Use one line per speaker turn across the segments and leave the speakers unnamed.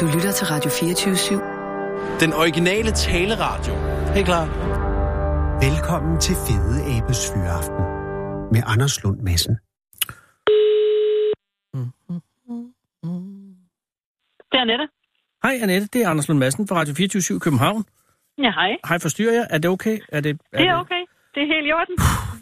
Du lytter til Radio 24-7.
Den originale taleradio. Helt klar.
Velkommen til Fede Abes Fyraften med Anders Lund Madsen.
Det er Annette.
Hej Annette, det er Anders Lund Madsen fra Radio 24 København.
Ja, hej.
Hej, forstyrrer jeg? Er det okay? Er det, er
Det er okay. Det er helt i orden.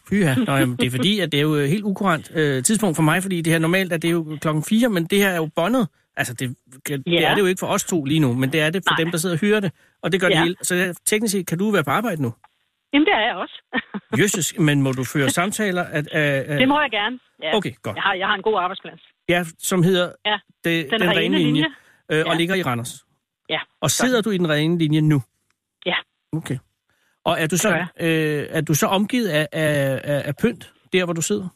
Fyha. Nå, jamen, det er fordi, at det er jo et helt ukurant øh, tidspunkt for mig, fordi det her normalt er det jo klokken 4, men det her er jo båndet. Altså, det, det
Ja.
er det jo ikke for os to lige nu, men det er det for
Nej.
dem, der sidder og hører det. Og det gør det
Ja.
hele. Så teknisk set, kan du være på arbejde nu?
Jamen, det er jeg også.
Jøsses, men må du føre samtaler? At, at,
det må jeg gerne. Ja.
Okay, godt.
Jeg har, jeg har en god arbejdsplads.
Ja, som hedder
Ja,
det,
den rene linje.
øh, og
Ja.
ligger i Randers.
Ja,
Og sidder du i den rene linje nu?
Ja.
Okay. Og er du så,
Det
øh, er du så omgivet af, af, af, af pynt, der hvor du sidder?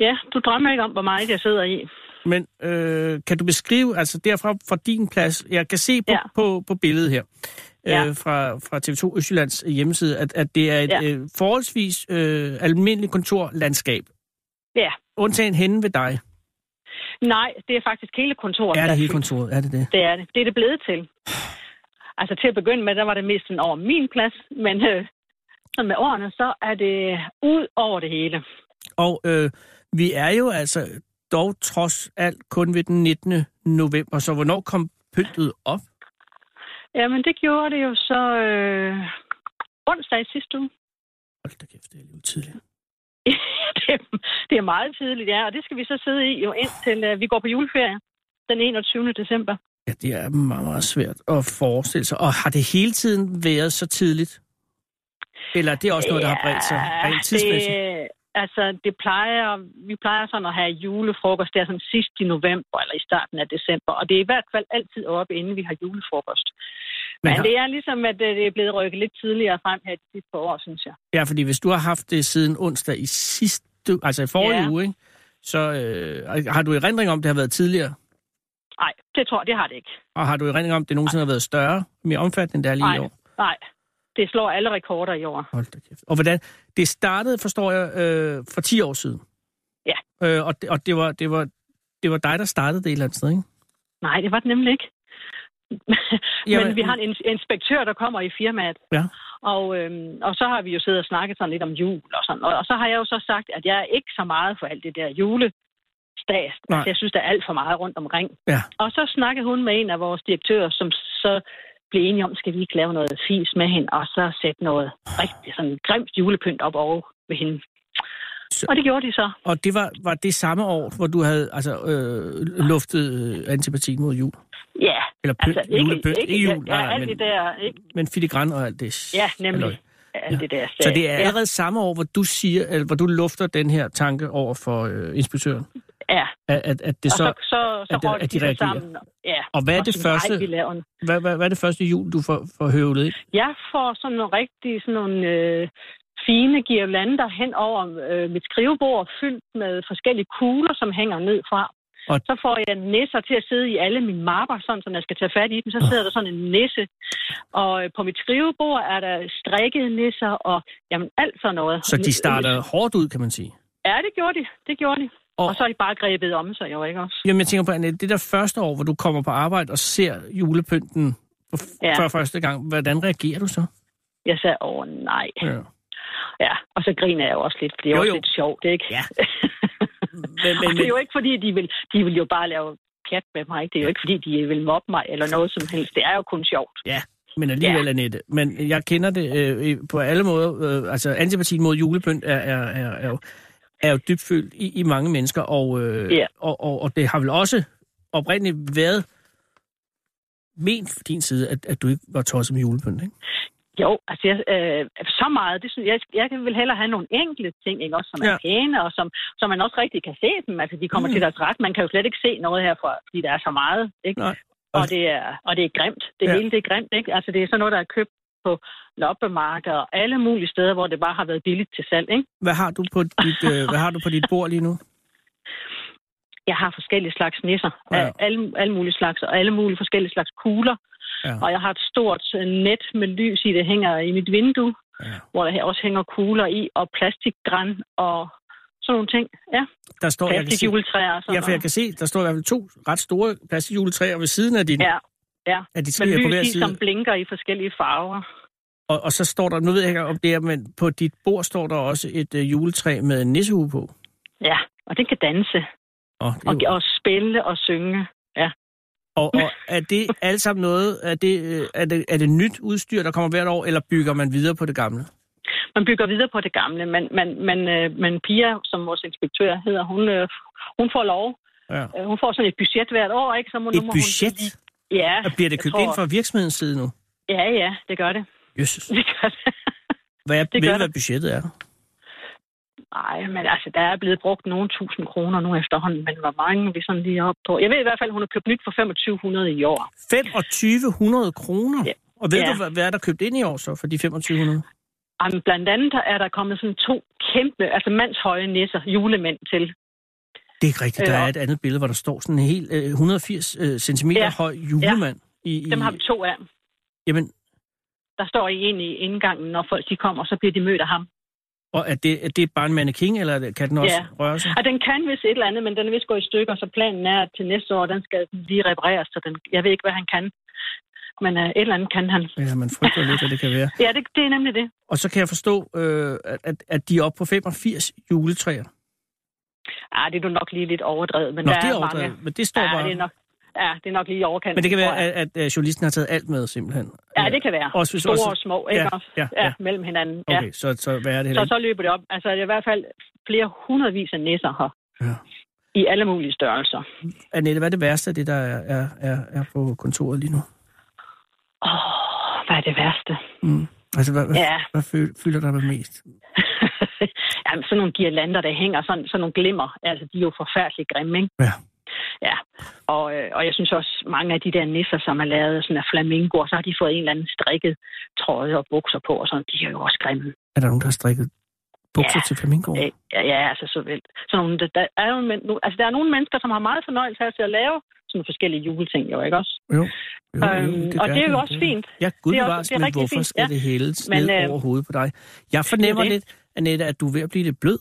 Ja, du drømmer ikke om, hvor meget jeg sidder i.
Men øh, kan du beskrive, altså derfra fra din plads, jeg kan se på, ja. På, på billedet her,
Ja.
øh, fra, fra TV2 Østjyllands hjemmeside, at, at det er et
Ja.
øh, forholdsvis øh, almindeligt kontorlandskab.
Ja.
Undtagen henne ved dig.
Nej, det er faktisk hele kontoret.
Er
der
det hele kontoret? Er det det?
Det er det. Det er det blevet til. Altså til at begynde med, der var det mest sådan over min plads, men øh, med årene, så er det ud over det hele.
Og øh, vi er jo altså dog trods alt kun ved den 19. november, så hvornår kom pyntet op?
Jamen, det gjorde det jo så øh, onsdag i sidste uge.
Hold da kæft, det er lige tidligt.
det, er, det er meget tidligt, ja, og det skal vi så sidde i jo indtil øh, vi går på juleferie den 21. december.
Ja, det er meget, meget svært at forestille sig. Og har det hele tiden været så tidligt? Eller er det også noget, der har bredt sig rent tidsmæssigt?
det, altså, det plejer, vi plejer sådan at have julefrokost der sådan sidst i november eller i starten af december, og det er i hvert fald altid oppe, inden vi har julefrokost. Men, Men det er ligesom, at øh, det er blevet rykket lidt tidligere frem her de sidste par år, synes jeg.
Ja, fordi hvis du har haft det siden onsdag i sidste, altså i forrige
Ja.
uge, ikke? så øh, har du erindring om, det har været tidligere?
Nej, det tror jeg, det har det ikke.
Og har du erindring om, det nogensinde har været større, mere omfattende, end det er lige i
Nej.
år?
Nej, det slår alle rekorder i år.
Hold da kæft. Og hvordan, det startede, forstår jeg, øh, for 10 år siden.
Ja.
Øh, og det, og det, var, det, var, det var dig, der startede det et eller andet sted, ikke?
Nej, det var det nemlig ikke.
Jamen,
Men vi har en ins- inspektør, der kommer i firmaet.
Ja.
Og, øhm, og så har vi jo siddet og snakket sådan lidt om jul og sådan. Og, og så har jeg jo så sagt, at jeg er ikke så meget for alt det der julestas. Altså, jeg synes, der er alt for meget rundt omkring.
Ja.
Og så snakkede hun med en af vores direktører, som så blev enige om, skal vi ikke lave noget fis med hende, og så sætte noget rigtig sådan grimt julepynt op over ved hende.
Så-
Og det gjorde de så.
Og det var, var det samme år, hvor du havde altså, øh, luftet øh, antipati mod jul?
Ja,
Eller pynt,
altså ikke,
julepynt?
ikke,
Ikke
ja,
jul,
ja,
nej, men,
det der, ikke?
men filigran og alt det.
Ja, nemlig.
halløj. Ja.
det der.
Så det er
ja.
allerede samme år, hvor du siger, eller hvor du lufter den her tanke over for øh, inspektøren,
Ja,
at, at, at det
og
så,
så, så, så
at
røg
at de
de,
reagerer.
sammen. Ja.
Og hvad er
Og
det
så,
første- hvad, hvad, hvad er det første jul, du får, får høvlet ind?
Jeg får sådan nogle rigtig sådan nogle øh, fine girlander hen over øh, mit skrivebord, fyldt med forskellige kugler, som hænger ned fra.
Og-
Og så får jeg nisser til at sidde i alle mine mapper, sådan, så når jeg skal tage fat i dem. Så sidder der sådan en nisse. Og øh, på mit skrivebord er der strikkede nisser og jamen, alt sådan noget.
Så de starter hårdt ud, kan man sige.
Ja, det gjorde de. Det gjorde de.
Og-
Og, så er de bare grebet om sig, jo ikke også?
Jamen, jeg tænker på, Annette, det der første år, hvor du kommer på arbejde og ser julepynten for,
Ja.
for første gang, hvordan reagerer du så?
Jeg sagde, åh nej.
Ja.
Ja, og så griner jeg også lidt, for det er
Jo,
også
jo.
lidt sjovt, ikke?
Ja.
men,
men-
og det er jo ikke, fordi de vil, de vil jo bare lave pjat med mig. Det er jo ikke, fordi de vil mobbe mig eller noget som helst. Det er jo kun sjovt.
Ja, men alligevel, ja. Annette. Men jeg kender det øh, på alle måder. Øh, altså, antipatien mod julepynt er, er, er, er, jo, er jo dybfølt i, i mange mennesker, og, øh,
Ja.
og, og, og det har vel også oprindeligt været ment fra din side, at, at du ikke var tosset med julepynt, ikke?
Jo, altså jeg, øh, så meget. Det synes jeg, jeg vil hellere have nogle enkelte ting, ikke? Også, som er
Ja.
pæne, og som, som man også rigtig kan se dem. Altså, de kommer
Mm.
til deres ret. Man kan jo slet ikke se noget herfra, fordi der er så meget, ikke?
Nej.
Og det er, og det er grimt. Det
ja.
hele, det er grimt, ikke? Altså, det er sådan noget, der er købt på loppemarkeder og alle mulige steder, hvor det bare har været billigt til salg, ikke?
Hvad har du på dit, øh, hvad har du på dit bord lige nu?
Jeg har forskellige slags nisser.
Ja.
Alle, alle mulige slags, og alle mulige forskellige slags kugler.
Ja.
Og jeg har et stort øh, net med lys i, det hænger i mit vindue,
Ja.
hvor der også hænger kugler i, og plastikgræn, og sådan nogle ting. Ja,
Der står, jeg kan se,
plastikjuletræer
ja, for jeg kan se, der står i hvert fald to ret store plastikjuletræer ved siden af din,
Ja, ja.
af de
Med
tre på hver side.
som blinker i forskellige farver.
Og, og så står der, nu ved jeg ikke om det er, men på dit bord står der også et uh, juletræ med en nissehue på.
Ja, og det kan danse
Og, det
og,
jo-
og spille og synge. Ja.
og, og er det alt sammen noget, er det, øh, er, det, er det nyt udstyr, der kommer hvert år, eller bygger man videre på det gamle?
Man bygger videre på det gamle, men, men, men, øh, men Pia, som vores inspektør hedder, hun, øh, hun får lov.
Ja.
Øh, Hun får sådan et budget hvert år, ikke? Så må,
Et budget?
Hun, ja.
Og bliver det købt
tror-
ind fra virksomhedens side nu?
Ja, ja, det gør det.
Jesus.
Det gør det.
Hvad er,
Det
ved hvad budgettet er?
Nej, men altså, der er blevet brugt nogle tusind kroner nu efterhånden, men hvor mange er vi sådan lige op på? Jeg ved i hvert fald, hun har købt nyt for 2500 i år.
2500 kroner?
Ja.
Og ved
Ja.
du, hvad, hvad er der købt ind i år så for de 2500?
Jamen, blandt andet er der kommet sådan to kæmpe, altså mandshøje nisser, julemænd til.
Det er ikke rigtigt. Der
Øh,
er et andet billede, hvor der står sådan en helt øh, 180 øh, cm
Ja.
høj julemand. I, i,
Dem har vi to af.
Jamen,
Der står i en i indgangen, når folk de kommer, så bliver de mødt af ham.
og er det, er det bare en mannequin, eller kan den også
Ja.
røre sig?
Og den kan vist et eller andet, men den er vist gået i stykker, så planen er, at til næste år, den skal lige repareres, så den, jeg ved ikke, hvad han kan. Men uh, et eller andet kan han.
Ja, man frygter lidt, at det kan være.
Ja, det, det er nemlig det.
Og så kan jeg forstå, øh, at- at, at de er oppe på 85 juletræer.
Ja, det er nu nok lige lidt overdrevet, men
Nå,
der
det er
er
overdrevet,
mange.
men det står
ja,
bare...
det er nok, ja, det er nok lige i overkanten.
Men det kan være, at, at, at journalisten har taget alt med, simpelthen.
Ja, det kan være.
Også hvis-
Store
også-
og små, ikke
Ja,
også?
ja,
ja,
ja.
mellem hinanden. Ja.
Okay, så, så hvad er det
Så
heller
så løber det op. Altså, det er i hvert fald flere hundredvis af nisser her.
Ja.
I alle mulige størrelser.
Annette, hvad er det værste af det, der er, er, er, er på kontoret lige nu?
Åh, hvad er det værste?
Mm. Altså, hvad, hvad,
Ja.
hvad fylder dig med mest?
Jamen, sådan nogle girlander, der hænger, sådan, sådan nogle glimmer, altså, de er jo forfærdeligt grimme, ikke?
Ja.
Ja, og, øh, og jeg synes også, mange af de der nisser, som er lavet sådan af flamingoer, så har de fået en eller anden strikket trøje og bukser på, og sådan, de er jo også grimme.
Er der nogen, der har strikket bukser
Ja.
til flamingoer?
Øh, Ja, ja, altså så vel. Sådan nogle, der, der, er jo, altså, der er nogle mennesker, som har meget fornøjelse af at lave sådan forskellige juleting, jo ikke også?
Jo. jo, jo
Øhm, og
gør
det er jo
det,
også
det.
fint.
Ja, gud
Det er også- det er
men hvorfor
fint,
skal
ja.
det hele
Men,
ned
øh,
over hovedet på dig? Jeg fornemmer
det.
lidt, Annette, at du er ved at blive lidt blød.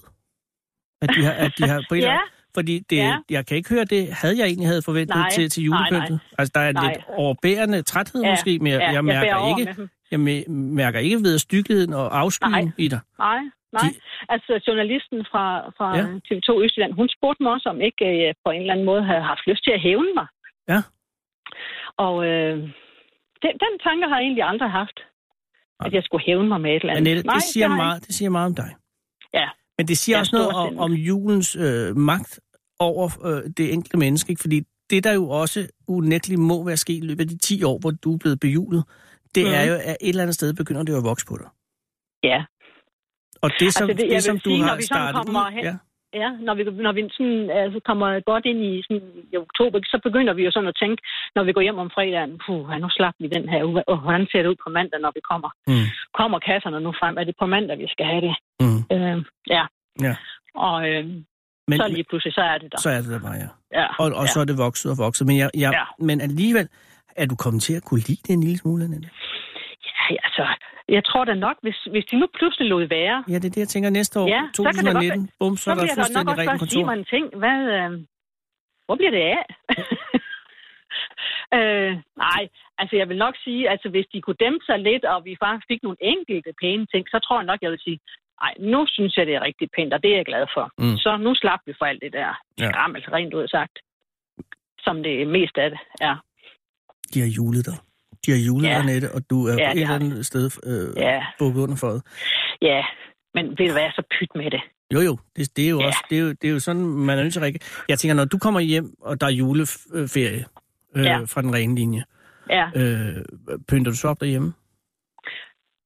At de har, at de har på
Ja.
Fordi det,
Ja.
jeg kan ikke høre det, havde jeg egentlig havde forventet
Nej,
til, til
nej,
julepyntet. Altså, der er
Nej.
lidt overbærende træthed
Ja,
måske, men jeg,
ja,
jeg,
jeg
mærker
over
ikke, jeg mærker ikke ved styggeligheden og afskyen
Nej.
i dig.
Nej, nej.
De-
Altså, journalisten fra, fra
Ja.
ja. TV2 Østjylland, hun spurgte mig også, om ikke øh, på en eller anden måde havde haft lyst til at hævne mig.
Ja.
Og øh, den, den tanke har jeg egentlig aldrig haft.
Nej.
At jeg skulle hævne mig med et eller andet.
Annette, det, siger
jeg
meget, det siger meget om dig.
Ja.
Men det siger
Jeg er
også noget om, om julens øh, magt over øh, det enkelte menneske. Ikke? Fordi det, der jo også unægteligt må være sket i løbet af de 10 år, hvor du er blevet bejulet, det
Mhm.
er jo, at et eller andet sted begynder det jo at vokse på dig.
Ja,
Og det, som,
Altså, det-
det, som du
sige,
har startet ud...
hen-
Ja,
ja når, vi, når vi sådan, altså, kommer godt ind i, sådan, i oktober, så begynder vi jo sådan at tænke, når vi går hjem om fredagen, puh, nu slap vi den her uge, og hvordan ser det ud på mandag, når vi kommer?
mm,
Kommer kasserne nu frem? Er det på mandag, vi skal have det?
mm.
Øh, ja.
Ja.
Og øh,
Men,
så lige pludselig, så er det der.
så er det der bare, ja.
ja.
Og, og
ja.
så er det vokset og vokset. Men, jeg, jeg,
Ja.
men alligevel, er du kommet til at kunne lide det en lille smule, Annette?
Ja, altså, jeg tror da nok, hvis, hvis de nu pludselig lod være,
Ja, det er det, jeg tænker næste år,
Ja, så kan det godt
2019. Bum, så,
så
er der
bliver der nok
fuldstændig
også
rent
bare sige
kontor.
mig en ting. Hvad, øh, hvor bliver det af? øh, nej, altså jeg vil nok sige, altså hvis de kunne dæmpe sig lidt, og vi faktisk fik nogle enkelte pæne ting, så tror jeg nok, jeg vil sige, nej, nu synes jeg, det er rigtig pænt, og det er jeg glad for.
Mm.
Så nu slap vi for alt det der
Ja.
skrammel, rent ud sagt, som det mest af det er.
De har julet dig. De har julet
Ja.
Annette, og du er
Ja,
på et eller andet sted øh,
Ja,
bukket under føjet.
ja, men ved du hvad, så pyt med det.
Jo, jo, det, det er jo
Ja.
også, det er jo, det er jo sådan, man er nødt til at række. Jeg tænker, når du kommer hjem, og der er juleferie øh,
Ja.
fra den rene linje,
Ja,
øh, pynter du så op derhjemme?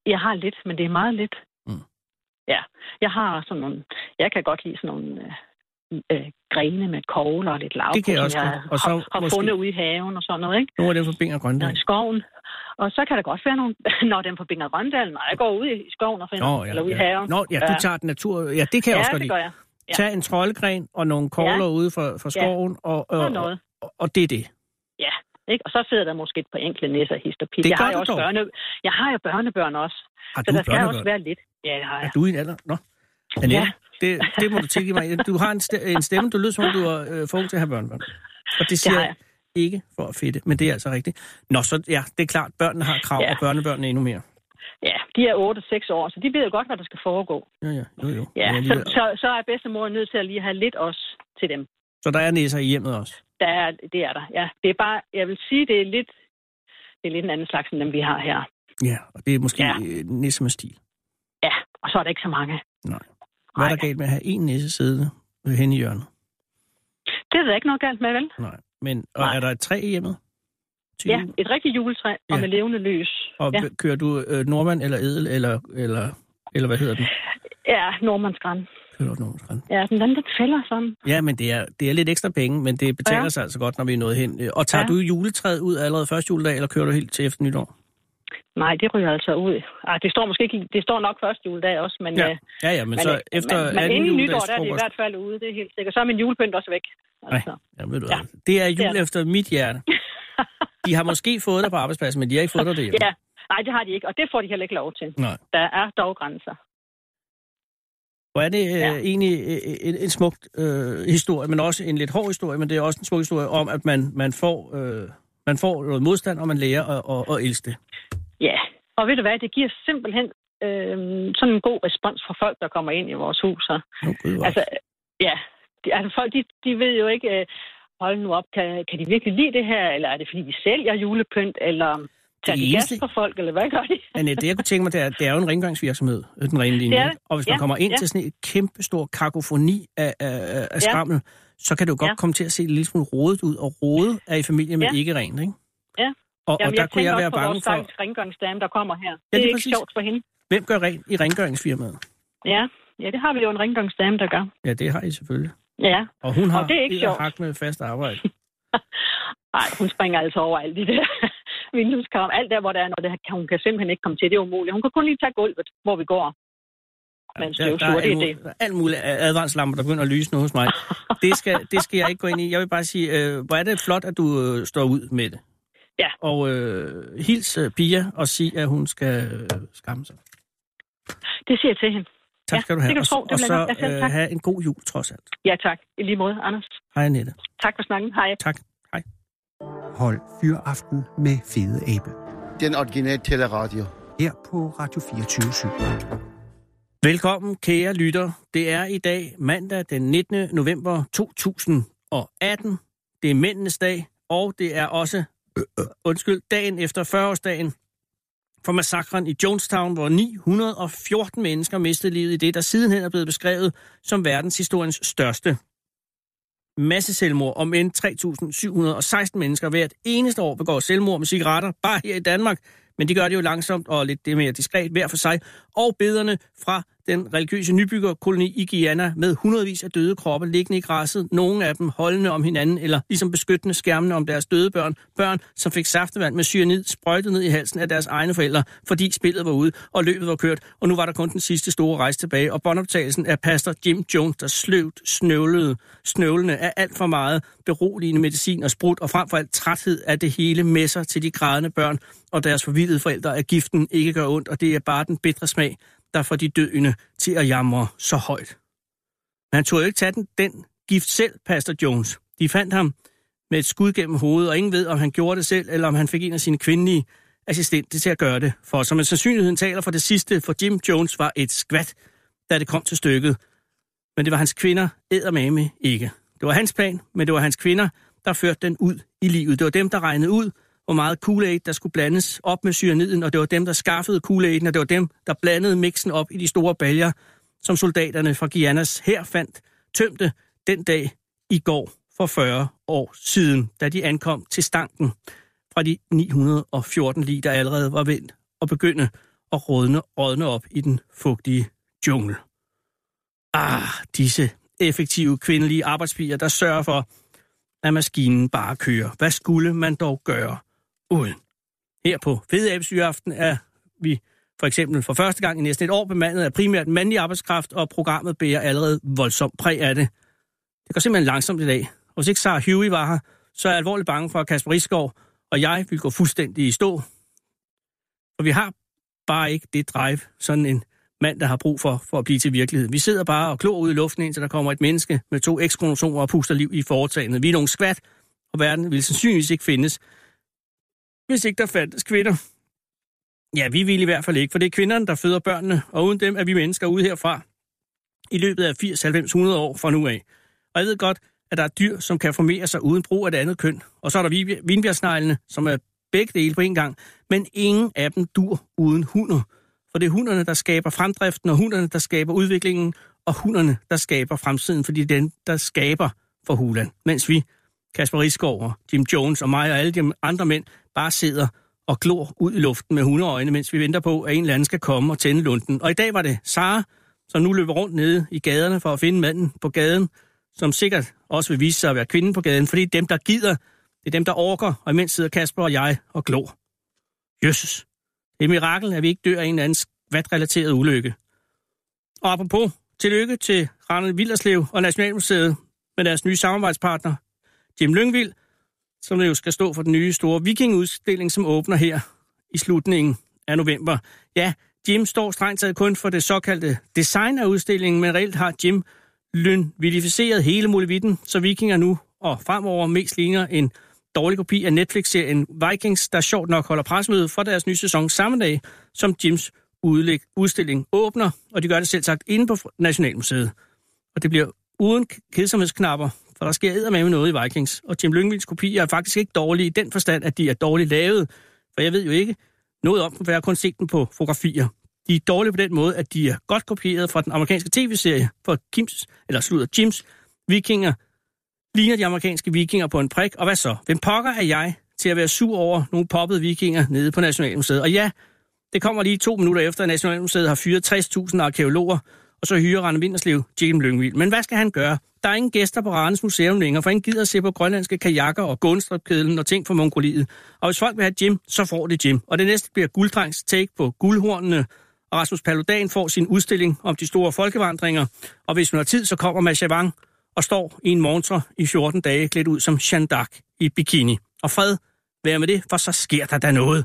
jeg har lidt, men det er meget lidt.
Mm.
Ja, jeg har sådan nogle, jeg kan godt lide sådan nogle øh, grene med kogler og lidt lav
Det kan jeg
på,
også
som jeg
godt. Og så
har, har
måske-
fundet ude i haven og sådan noget, ikke?
Fra Bing og
Ja,
Grøndal.
i skoven. Og så kan der godt være nogle, når den på Binger Grøndal, når jeg går ud i skoven og finder,
Nå, ja,
eller ude i
ja.
haven.
Nå, ja, du tager den natur. Ja, det kan jeg
ja,
også godt
det gør jeg. ja.
Tag en troldgren og nogle kogler ude fra, fra
Ja.
skoven, og, og,
Og
og, og, og det er det.
Ja, ikke? Og så sidder der måske et par enkelte næser hist og pit.
Det
Jeg har, jo også
dog.
børne, jeg har jo børnebørn også,
Har
så
du
der skal også
børnebørn?
være lidt. Ja, det har
Er
jeg.
du i en alder? Nå. Annette,
Ja.
det, det må du tilgive mig. Du har en, ste- en stemme, du lyder som om, du er øh, for ung til at have børnebørn. Og det siger
har
jeg ikke for at fedte, men det er altså rigtigt. Nå, så ja, det er klart, børnene har krav,
Ja.
og børnebørnene endnu mere.
Ja, de er 8-6 år, så de ved jo godt, hvad der skal foregå.
Ja, ja, jo, jo.
Ja,
Men
så, så, så er bedstemor nødt til at lige have lidt også til dem.
så der er næser i hjemmet også.
Der er, det er der, ja. Det er bare, jeg vil sige, det er lidt, det er lidt en anden slags, end dem vi har her.
Ja, og det er måske
Ja.
ja. nisse med stil.
Ja, og så er der ikke så mange.
Nej. Hvad er der galt med at have en nisse siddende hen i hjørnet?
Det er der ikke noget galt med, vel?
Nej. Men og
Nej.
er der et træ i hjemmet? Til
Ja,
jul?
et rigtigt juletræ, og
Ja.
med levende lys.
Og
Ja,
kører du øh, nordmand eller edel, eller, eller, eller hvad hedder den?
ja Normandsgræn.
Kører du nordmand?
Ja, den anden, den fælder sådan.
Ja, men det er, det er lidt ekstra penge, men det betaler ja. Sig altså godt, når vi er nået hen. Øh, Og tager. Ja. du juletræet ud allerede første juledag, eller kører du helt til efter nytår?
Nej, det ryger altså ud. Ej, det står måske ikke, det står nok første juledag også, men,
Ja,
øh,
ja, ja men,
men,
så
øh,
efter
men, inden nytår, der er det i hvert fald ude, det er helt sikkert. Så er min julepynt også væk. Altså.
Ja, ved du
Ja.
Det er jul
Det er
efter mit hjerte. De har måske fået dig på arbejdspladsen, men de har ikke fået dig derhjemme.
Ja, nej, det har de ikke, og det får de heller ikke lov til.
Nej.
Der er dog grænser.
Hvor er det øh,
Ja.
egentlig øh, en, en smuk øh, historie, men også en lidt hård historie, men det er også en smuk historie om, at man, man, får, øh, man får noget modstand, og man lærer at, at, at elske det.
Ja, og ved du hvad, det giver simpelthen øh, sådan en god respons fra folk, der kommer ind i vores hus.
Hvor.
altså, ja, de, altså folk, de, de ved jo ikke, øh, hold nu op, kan, kan de virkelig lide det her, eller er det fordi, de sælger julepynt, eller tager de
eneste-
gas på folk, eller hvad gør de?
Annette, det jeg kunne tænke mig, det er, det er jo en rengøringsvirksomhed, øh, den rene linje.
Det det.
Og hvis man
Ja,
kommer ind
ja.
til sådan et kæmpe stor kakofoni af, af, af
Ja.
skrammel, så kan det jo godt
Ja.
komme til at se en lille smule rodet ud, og rodet er i familie med
Ja.
ikke rent, ikke?
Ja.
Og,
Jamen,
og der
jeg
kunne jeg være bange
vores
for,
stakkels rengøringsdame, der kommer her. det
lige
er ikke
præcis.
sjovt for hende.
hvem gør rent i rengøringsfirmaet?
Ja, ja, det har vi jo en rengøringsdame, der gør.
Ja, det har I selvfølgelig.
Ja,
Og hun har
Og det er ikke sjovt.
hak med fast arbejde.
nej, hun springer altså over alt de der vindueskarm. Alt der, hvor der er noget, det kan, hun kan simpelthen ikke komme til. Det er umuligt. Hun kan kun lige tage gulvet, hvor vi går. Men
der, der, er
det
alt,
er det.
alt muligt advarslamper, der begynder at lyse nu hos mig. Det skal, det skal jeg ikke gå ind i. Jeg vil bare sige, øh, hvor er det flot, at du øh, står ud med det.
Ja.
Og øh, hils øh, Pia og sig, at hun skal øh, skamme sig.
Det siger jeg til hende.
Tak
Ja,
skal du
det
have.
kan du
og,
tro. Det
og så
selv
øh, have en god jul, trods alt.
Ja, tak. I lige måde, Anders.
Hej, Annette.
Tak for snakken. Hej.
Tak. Hej.
Hold Fyraften med Fede Abe.
Den originale teleradio.
Her på Radio 24
Velkommen, kære lytter. Det er i dag mandag den 19. november 2018. Det er mændenes dag, og det er også, undskyld, dagen efter 40-årsdagen for massakren i Jonestown, hvor 914 mennesker mistede livet i det, der sidenhen er blevet beskrevet som verdenshistoriens største masse selvmord. Om end 3.716 mennesker hvert eneste år begår selvmord med cigaretter, bare her i Danmark. Men de gør det jo langsomt og lidt det mere diskret hver for sig. Og bederne fra den religiøse nybyggerkoloni i Guyana med hundredvis af døde kroppe liggende i græsset. Nogle af dem holdende om hinanden eller ligesom beskyttende skærmene om deres døde børn. Børn, som fik saftevand med cyanid sprøjtet ned i halsen af deres egne forældre, fordi spillet var ude og løbet var kørt. Og nu var der kun den sidste store rejse tilbage. Og båndoptagelsen af pastor Jim Jones, der sløvt, snøvlede, snøvlende af alt for meget beroligende medicin og sprut, og frem for alt træthed af det hele messer til de grædende børn og deres forvildede forældre, at giften ikke gør ondt, og det er bare den bitre smag, der får de døende til at jamre så højt. Man tog ikke tage den, den gift selv, Pastor Jones. De fandt ham med et skud gennem hovedet, og ingen ved, om han gjorde det selv, eller om han fik en af sine kvindelige assistenter til at gøre det for som en sandsynligheden taler for det sidste, for Jim Jones var et skvat, da det kom til stykket. Men det var hans kvinder eddermame ikke. Det var hans plan, men det var hans kvinder, der førte den ud i livet. Det var dem, der regnede ud, hvor meget Kool-Aid, der skulle blandes op med cyaniden, og det var dem, der skaffede Kool-Aiden, og det var dem, der blandede mixen op i de store baljer, som soldaterne fra Guianas her fandt tømte den dag i går for 40 år siden, da de ankom til stanken fra de 914 lige, der allerede var vendt og begynde at rådne, rådne op i den fugtige jungle. Ah, disse effektive kvindelige arbejdspiger, der sørger for, at maskinen bare kører. Hvad skulle man dog gøre uden? Her på Fede aften er vi for eksempel for første gang i næsten et år bemandet af primært mandlig arbejdskraft, og programmet bærer allerede voldsomt præg af det. Det går simpelthen langsomt i dag. Og hvis ikke Sarah Huey var her, så er jeg alvorligt bange for, at Kasper Riskov og jeg vil gå fuldstændig i stå. For vi har bare ikke det drive, sådan en mand, der har brug for, for at blive til virkelighed. Vi sidder bare og klor ud i luften, indtil der kommer et menneske med to ekskronosomer og puster liv i foretagendet. Vi er nogle skvat, og verden vil sandsynligvis ikke findes, hvis ikke der fandtes kvinder. Ja, vi vil i hvert fald ikke, for det er kvinderne, der føder børnene, og uden dem er vi mennesker ude herfra i løbet af 80-90-100 år fra nu af. Og jeg ved godt, at der er dyr, som kan formere sig uden brug af det andet køn. Og så er der vinbjergsneglene, som er begge dele på en gang. Men ingen af dem dur uden hunder. For det er hunderne, der skaber fremdriften, og hunderne, der skaber udviklingen, og hunderne, der skaber fremtiden, fordi det er dem, der skaber for hulen, Mens vi, Kasper Riskov og Jim Jones og mig og alle de andre mænd, bare sidder og glor ud i luften med hundeøjne, mens vi venter på, at en eller anden skal komme og tænde lunden. Og i dag var det Sara, som nu løber rundt nede i gaderne for at finde manden på gaden, som sikkert også vil vise sig at være kvinden på gaden, fordi dem, der gider, det er dem, der orker, og imens sidder Kasper og jeg og glor. Jøsses. Det er et mirakel, at vi ikke dør af en eller anden skvatrelateret ulykke. Og apropos, tillykke til Randel Villerslev og Nationalmuseet med deres nye samarbejdspartner, Jim Lyngvild, som jo skal stå for den nye store vikingudstilling, som åbner her i slutningen af november. Ja, Jim står strengt taget kun for det såkaldte design af udstillingen, men reelt har Jim lynvidificeret hele muligheden, så vikinger nu og fremover mest ligner en dårlig kopi af Netflix-serien Vikings, der sjovt nok holder presmøde for deres nye sæson samme dag, som Jims udlæg, udstilling åbner, og de gør det selv sagt inde på Nationalmuseet. Og det bliver uden kedsomhedsknapper, for der sker med noget i Vikings. Og Jim Lyngvilds kopier er faktisk ikke dårlige i den forstand, at de er dårligt lavet. For jeg ved jo ikke noget om dem, for jeg har kun set dem på fotografier. De er dårlige på den måde, at de er godt kopieret fra den amerikanske tv-serie for Kims, eller slutter Jims Vikinger, ligner de amerikanske vikinger på en prik, og hvad så? Hvem pokker er jeg til at være sur over nogle poppede vikinger nede på Nationalmuseet? Og ja, det kommer lige to minutter efter, at Nationalmuseet har fyret 60.000 arkeologer, og så hyrer Rane Vinderslev Jim Lyngvild. Men hvad skal han gøre? Der er ingen gæster på Ranes Museum længere, for ingen gider at se på grønlandske kajakker og gåndstrøbkedlen og ting fra Mongoliet. Og hvis folk vil have Jim, så får det Jim. Og det næste bliver Gulddrengs take på guldhornene, og Rasmus Paludan får sin udstilling om de store folkevandringer. Og hvis hun har tid, så kommer Masha Wang og står i en montre i 14 dage klædt ud som Jeanne d'Arc i bikini. Og fred, vær med det, for så sker der da noget.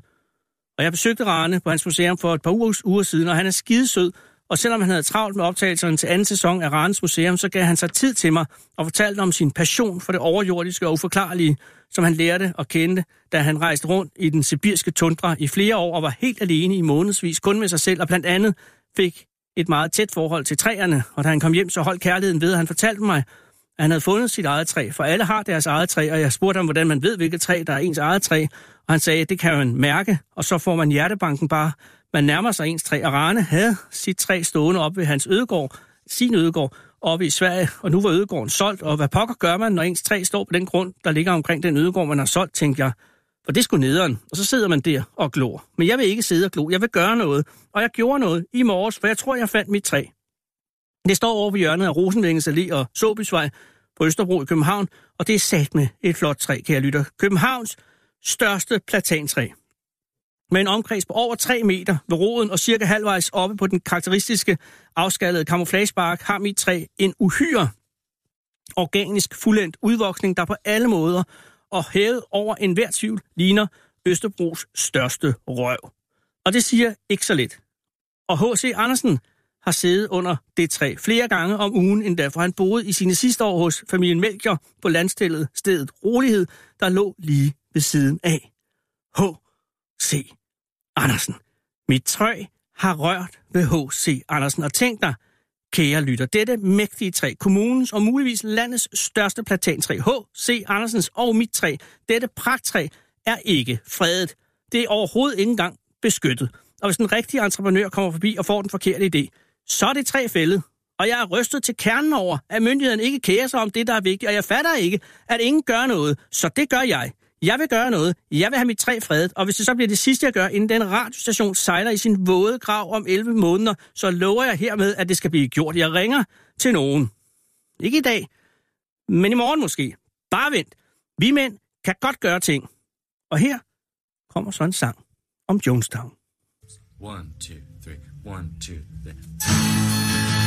Og jeg besøgte Rane på hans museum for et par uger, uger siden, og han er skidesød, og selvom han havde travlt med optagelserne til anden sæson af Rans Museum, så gav han sig tid til mig og fortalte om sin passion for det overjordiske og uforklarlige, som han lærte og kendte, da han rejste rundt i den sibirske tundra i flere år og var helt alene i månedsvis, kun med sig selv, og blandt andet fik et meget tæt forhold til træerne, og da han kom hjem, så holdt kærligheden ved, at han fortalte mig, at han havde fundet sit eget træ, for alle har deres eget træ, og jeg spurgte ham, hvordan man ved, hvilket træ, der er ens eget træ, og han sagde, at det kan man mærke, og så får man hjertebanken bare. Man nærmer sig ens træ, og Rane havde sit træ stående op ved hans ødegård, sin ødegård, oppe i Sverige, og nu var ødegården solgt, og hvad pokker gør man, når ens træ står på den grund, der ligger omkring den ødegård, man har solgt, tænkte jeg. For det skulle nederen, og så sidder man der og glor. Men jeg vil ikke sidde og glo, jeg vil gøre noget. Og jeg gjorde noget i morges, for jeg tror, jeg fandt mit træ. Det står over på hjørnet af Rosenvingens Allé og Såbysvej på Østerbro i København, og det er sat med et flot træ, kære lytter. Københavns største platantræ. Med en omkreds på over 3 meter ved roden og cirka halvvejs oppe på den karakteristiske afskallede camouflagebark har mit træ en uhyre organisk fuldendt udvoksning, der på alle måder og hævet over enhver tvivl ligner Østerbros største røv. Og det siger ikke så lidt. Og H.C. Andersen har siddet under det træ flere gange om ugen endda, for han boede i sine sidste år hos familien Melchior på landstillet stedet Rolighed, der lå lige ved siden af. H. H.C. Andersen. Mit træ har rørt ved H.C. Andersen. Og tænk dig, kære lytter, dette mægtige træ, kommunens og muligvis landets største platantræ, H.C. Andersens og mit træ, dette pragttræ, er ikke fredet. Det er overhovedet ikke engang beskyttet. Og hvis den rigtige entreprenør kommer forbi og får den forkerte idé, så er det tre fældet. Og jeg er rystet til kernen over, at myndigheden ikke kærer sig om det, der er vigtigt, og jeg fatter ikke, at ingen gør noget. Så det gør jeg. Jeg vil gøre noget. Jeg vil have mit træ fredet, og hvis det så bliver det sidste, jeg gør, inden den radiostation sejler i sin våde grav om 11 måneder, så lover jeg hermed, at det skal blive gjort. Jeg ringer til nogen. Ikke i dag, men i morgen måske. Bare vent. Vi mænd kan godt gøre ting. Og her kommer så en sang om Jonestown. One, two, three. One, two, three.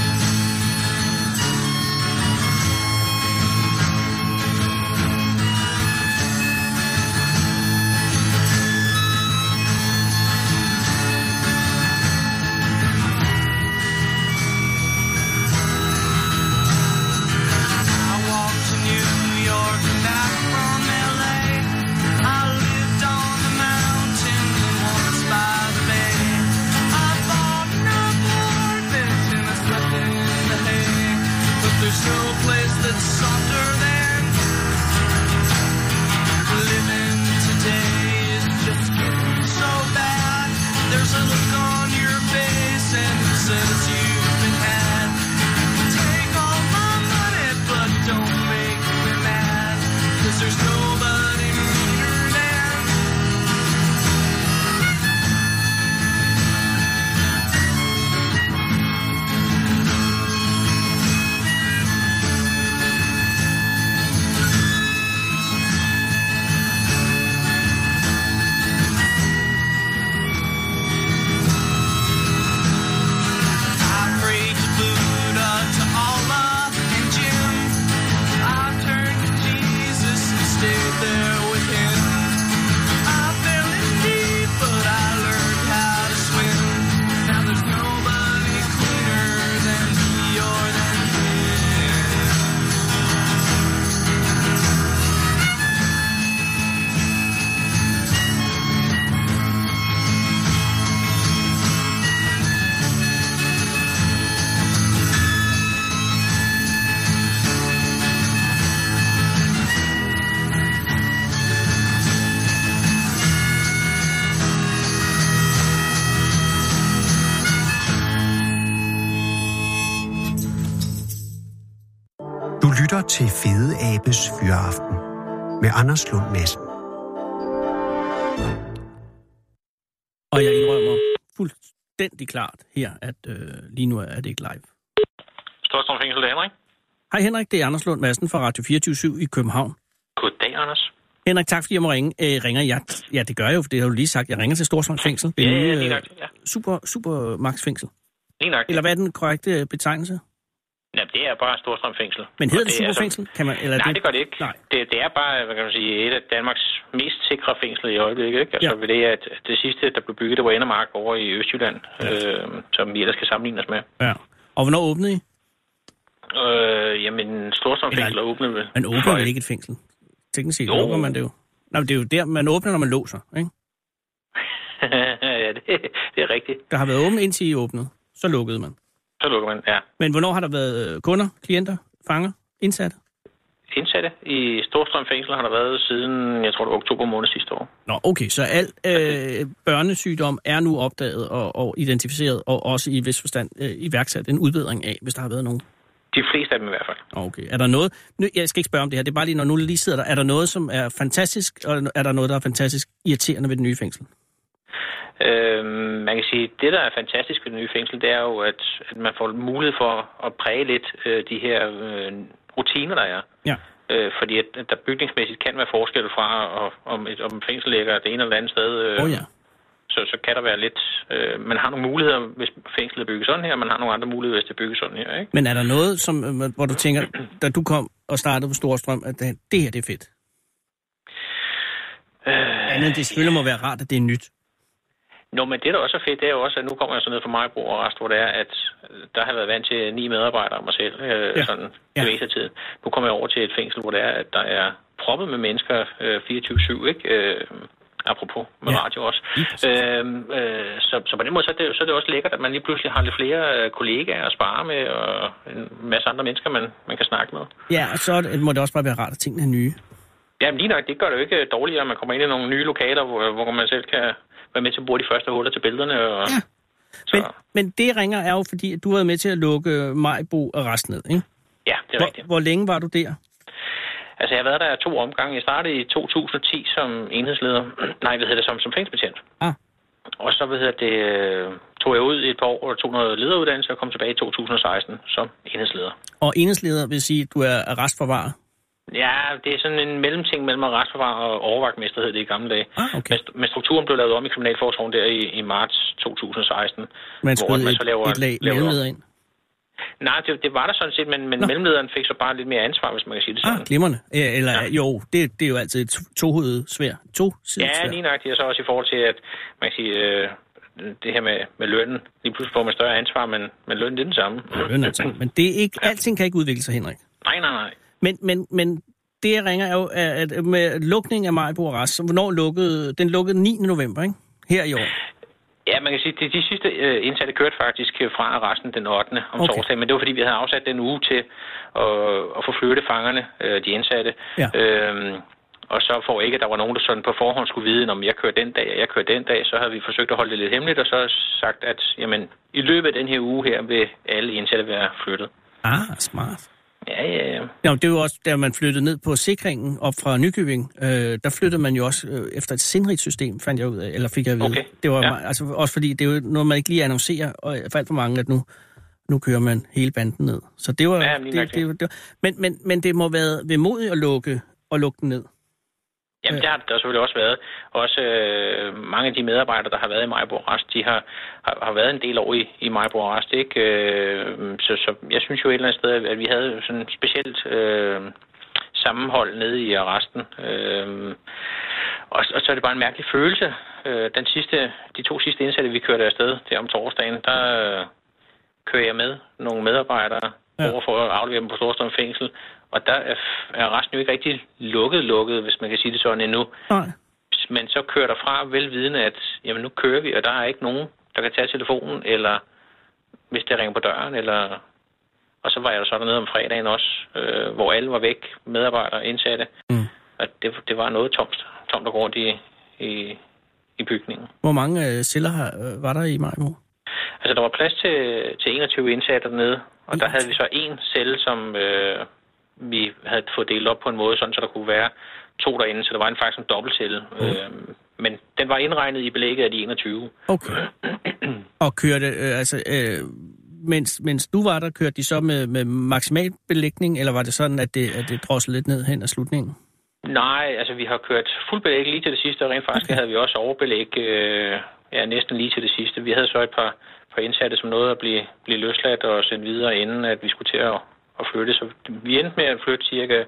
Abes Fyraften med Anders Lund Madsen.
Og jeg indrømmer fuldstændig klart her, at øh, lige nu er det ikke live.
Storstrøm Fængsel, det er Henrik.
Hej Henrik, det er Anders Lund Madsen fra Radio 24 i København.
Goddag, Anders.
Henrik, tak fordi jeg må ringe. Øh, ringer jeg? Ja, det gør jeg jo, for det har du lige sagt. Jeg ringer til Storstrøm Fængsel. Det
Ja,
er
ja, lige
øh,
nok. Ja,
super, super max fængsel.
lige nok.
Eller hvad er den korrekte betegnelse?
Ja, det er bare Storstrøm Fængsel.
Men hedder det
er
super
sådan-
fængsel? Kan man, eller
Nej, det gør det ikke.
Nej.
Det, det er bare, hvad kan man sige, et af Danmarks mest sikre fængsler i øjeblikket. Ikke? Altså
Ja.
ja. ved det, at det sidste, der blev bygget, det var Endermark over i Østjylland, øh, som vi ellers skal sammenligne os med.
Ja. Og hvornår åbnede I?
Øh, jamen, Storstrøm
Eller-
Fængsel er åbnet vel?
Man åbner vel ikke et fængsel? Teknisk set lukker man det jo. Nå, men det er jo der, man åbner, når man låser, ikke?
ja, det, det er rigtigt.
Der har været åbent, indtil I åbnede. Så lukkede man.
Så lukker man, ja.
Men hvornår har der været øh, kunder, klienter, fanger, indsatte?
Indsatte i Storstrøm Fængsel har der været siden, jeg tror det var oktober måned sidste år.
Nå, okay, så al øh, børnesygdom er nu opdaget og, og identificeret, og også i vis forstand øh, iværksat en udbedring af, hvis der har været nogen.
De fleste af dem i hvert fald.
Okay, er der noget, nu, jeg skal ikke spørge om det her, det er bare lige, når nu lige sidder der, er der noget, som er fantastisk, og er der noget, der er fantastisk irriterende ved det nye fængsel?
Øh, man kan sige, det der er fantastisk ved det nye fængsel, det er jo, at, at man får mulighed for at præge lidt øh, de her øh, rutiner, der er.
Ja.
Øh, fordi at, at der bygningsmæssigt kan være forskel fra, og, om, et, om fængsel ligger det ene eller det andet sted. Øh,
oh, ja.
så, så kan der være lidt... Øh, man har nogle muligheder, hvis fængslet er bygget sådan her, og man har nogle andre muligheder, hvis det er bygget sådan her. Ikke?
Men er der noget, som, øh, hvor du tænker, da du kom og startede på Storstrøm, at det, her det er fedt?
Øh,
Andet end det selvfølgelig må være rart, at det er nyt.
Nå, men det, der også er fedt, det er jo også, at nu kommer jeg så ned fra Majbro og Rest, hvor det er, at øh, der har været vant til ni medarbejdere og mig selv, øh,
Ja.
sådan
Ja.
det meste af tiden. Nu kommer jeg over til et fængsel, hvor det er, at der er proppet med mennesker øh, 24-7, ikke? Øh, apropos med
Ja.
radio også. Øhm, øh, så, så på den måde, så er, det, så er det også lækkert, at man lige pludselig har lidt flere øh, kollegaer at spare med, og en masse andre mennesker, man, man kan snakke med.
Ja, og så må det også bare være rart, at tingene er nye.
Jamen lige nok, det gør det jo ikke dårligere, at man kommer ind i nogle nye lokaler, hvor, hvor man selv kan være med til at bruge de første huller til billederne. Og,
Ja.
så,
Men, men det ringer er jo, fordi at du har været med til at lukke Majbo og resten ned, ikke?
ja, det er
Hvor,
rigtigt.
hvor længe var du der?
Altså, jeg har været der to omgange. Jeg startede i 2010 som enhedsleder. Nej, hvad hedder det, som, som fængselsbetjent.
Ah.
Og så hvad hedder det, øh, tog jeg ud i et par år og tog noget lederuddannelse og kom tilbage i 2016 som enhedsleder.
Og enhedsleder vil sige, at du er arrestforvarer.
Ja, det er sådan en mellemting mellem arrestforvar og overvagtmester, hed det i gamle dage.
Ah, okay.
Men, men strukturen blev lavet om i Kriminalforsorgen der i, i marts 2016.
Man skød
man
et,
så laver-
et lag mellemleder ind.
Nej, det, det var der sådan set, men, men
Nå.
mellemlederen fik så bare lidt mere ansvar, hvis man kan sige det sådan.
Ah, glimrende. Ja, Eller jo, det, det er jo altid et to- tohovedet svær. To
Ja, lige nøjagtigt. Og så også i forhold til, at man kan sige, øh, det her med, med lønnen. Lige pludselig får man større ansvar, men, men lønnen er den samme.
altså. Men det er ikke, alting kan ikke udvikle sig, Henrik.
Nej, nej, nej.
Men, men, men det, jeg ringer, er jo, at med lukning af Majbo Arrest, hvornår lukkede, den lukkede 9. november, ikke? Her i år.
Ja, man kan sige, at de, de sidste øh, indsatte kørte faktisk øh, fra arresten den 8. om
Okay.
torsdagen, men det var fordi, vi havde afsat den uge til at, at få flyttet fangerne, øh, de indsatte.
Ja.
Øhm, og så for ikke, at der var nogen, der sådan på forhånd skulle vide, om jeg kører den dag, og jeg kører den dag, så havde vi forsøgt at holde det lidt hemmeligt, og så sagt, at jamen, i løbet af den her uge her vil alle indsatte være flyttet.
Ah, smart.
Ja, ja, ja.
Ja, det er jo også, da man flyttede ned på sikringen op fra Nykøbing, øh, der flyttede man jo også øh, efter et sindrigt system, fandt jeg ud af, eller fik jeg at vide.
Okay,
Det var
ja.
altså også fordi, det er jo noget, man ikke lige annoncerer, og for alt for mange, at nu, nu kører man hele banden ned. Så det var...
Ja,
det, det, det, det, men, men, men det må være vemodigt at lukke, at lukke den ned.
Jamen, det har der selvfølgelig også været. Også øh, mange af de medarbejdere, der har været i Majbo Arrest, de har, har, har været en del år i, i Majbo Arrest, ikke? Øh, så, så jeg synes jo et eller andet sted, at vi havde sådan specielt øh, sammenhold nede i arresten. Øh, og, og så er det bare en mærkelig følelse. Øh, den sidste, de to sidste indsatte, vi kørte afsted der om torsdagen, der øh, kører jeg med nogle medarbejdere
Ja.
ja. over for at aflevere dem på Storstrøm Fængsel. Og der er, arresten jo ikke rigtig lukket, lukket, hvis man kan sige det sådan endnu.
Nej.
Men så kører der fra velvidende, at jamen, nu kører vi, og der er ikke nogen, der kan tage telefonen, eller hvis det ringer på døren, eller... Og så var jeg der så dernede om fredagen også, øh, hvor alle var væk, medarbejdere, indsatte.
Mm.
Og det, det var noget tomt, tomt og rundt i, i, i bygningen.
Hvor mange øh, celler har, øh, var der i Majbo?
Altså, der var plads til, til 21 indsatte dernede, og der havde vi så en celle, som, øh, vi havde fået delt op på en måde, sådan, så der kunne være to derinde, så der var en faktisk en dobbeltcelle. Mm. Øh, men den var indregnet i belægget af de 21.
Okay. Og kørte, øh, altså, øh, mens, mens du var der, kørte de så med, med maksimal belægning, eller var det sådan, at det, at det drossede lidt ned hen ad slutningen?
Nej, altså vi har kørt fuld belæg lige til det sidste, og rent faktisk okay. havde vi også overbelæg øh, ja, næsten lige til det sidste. Vi havde så et par, par indsatte, som nåede at blive, blive løsladt og sendt videre, inden at vi skulle til at, at flytte. Så vi endte med at flytte cirka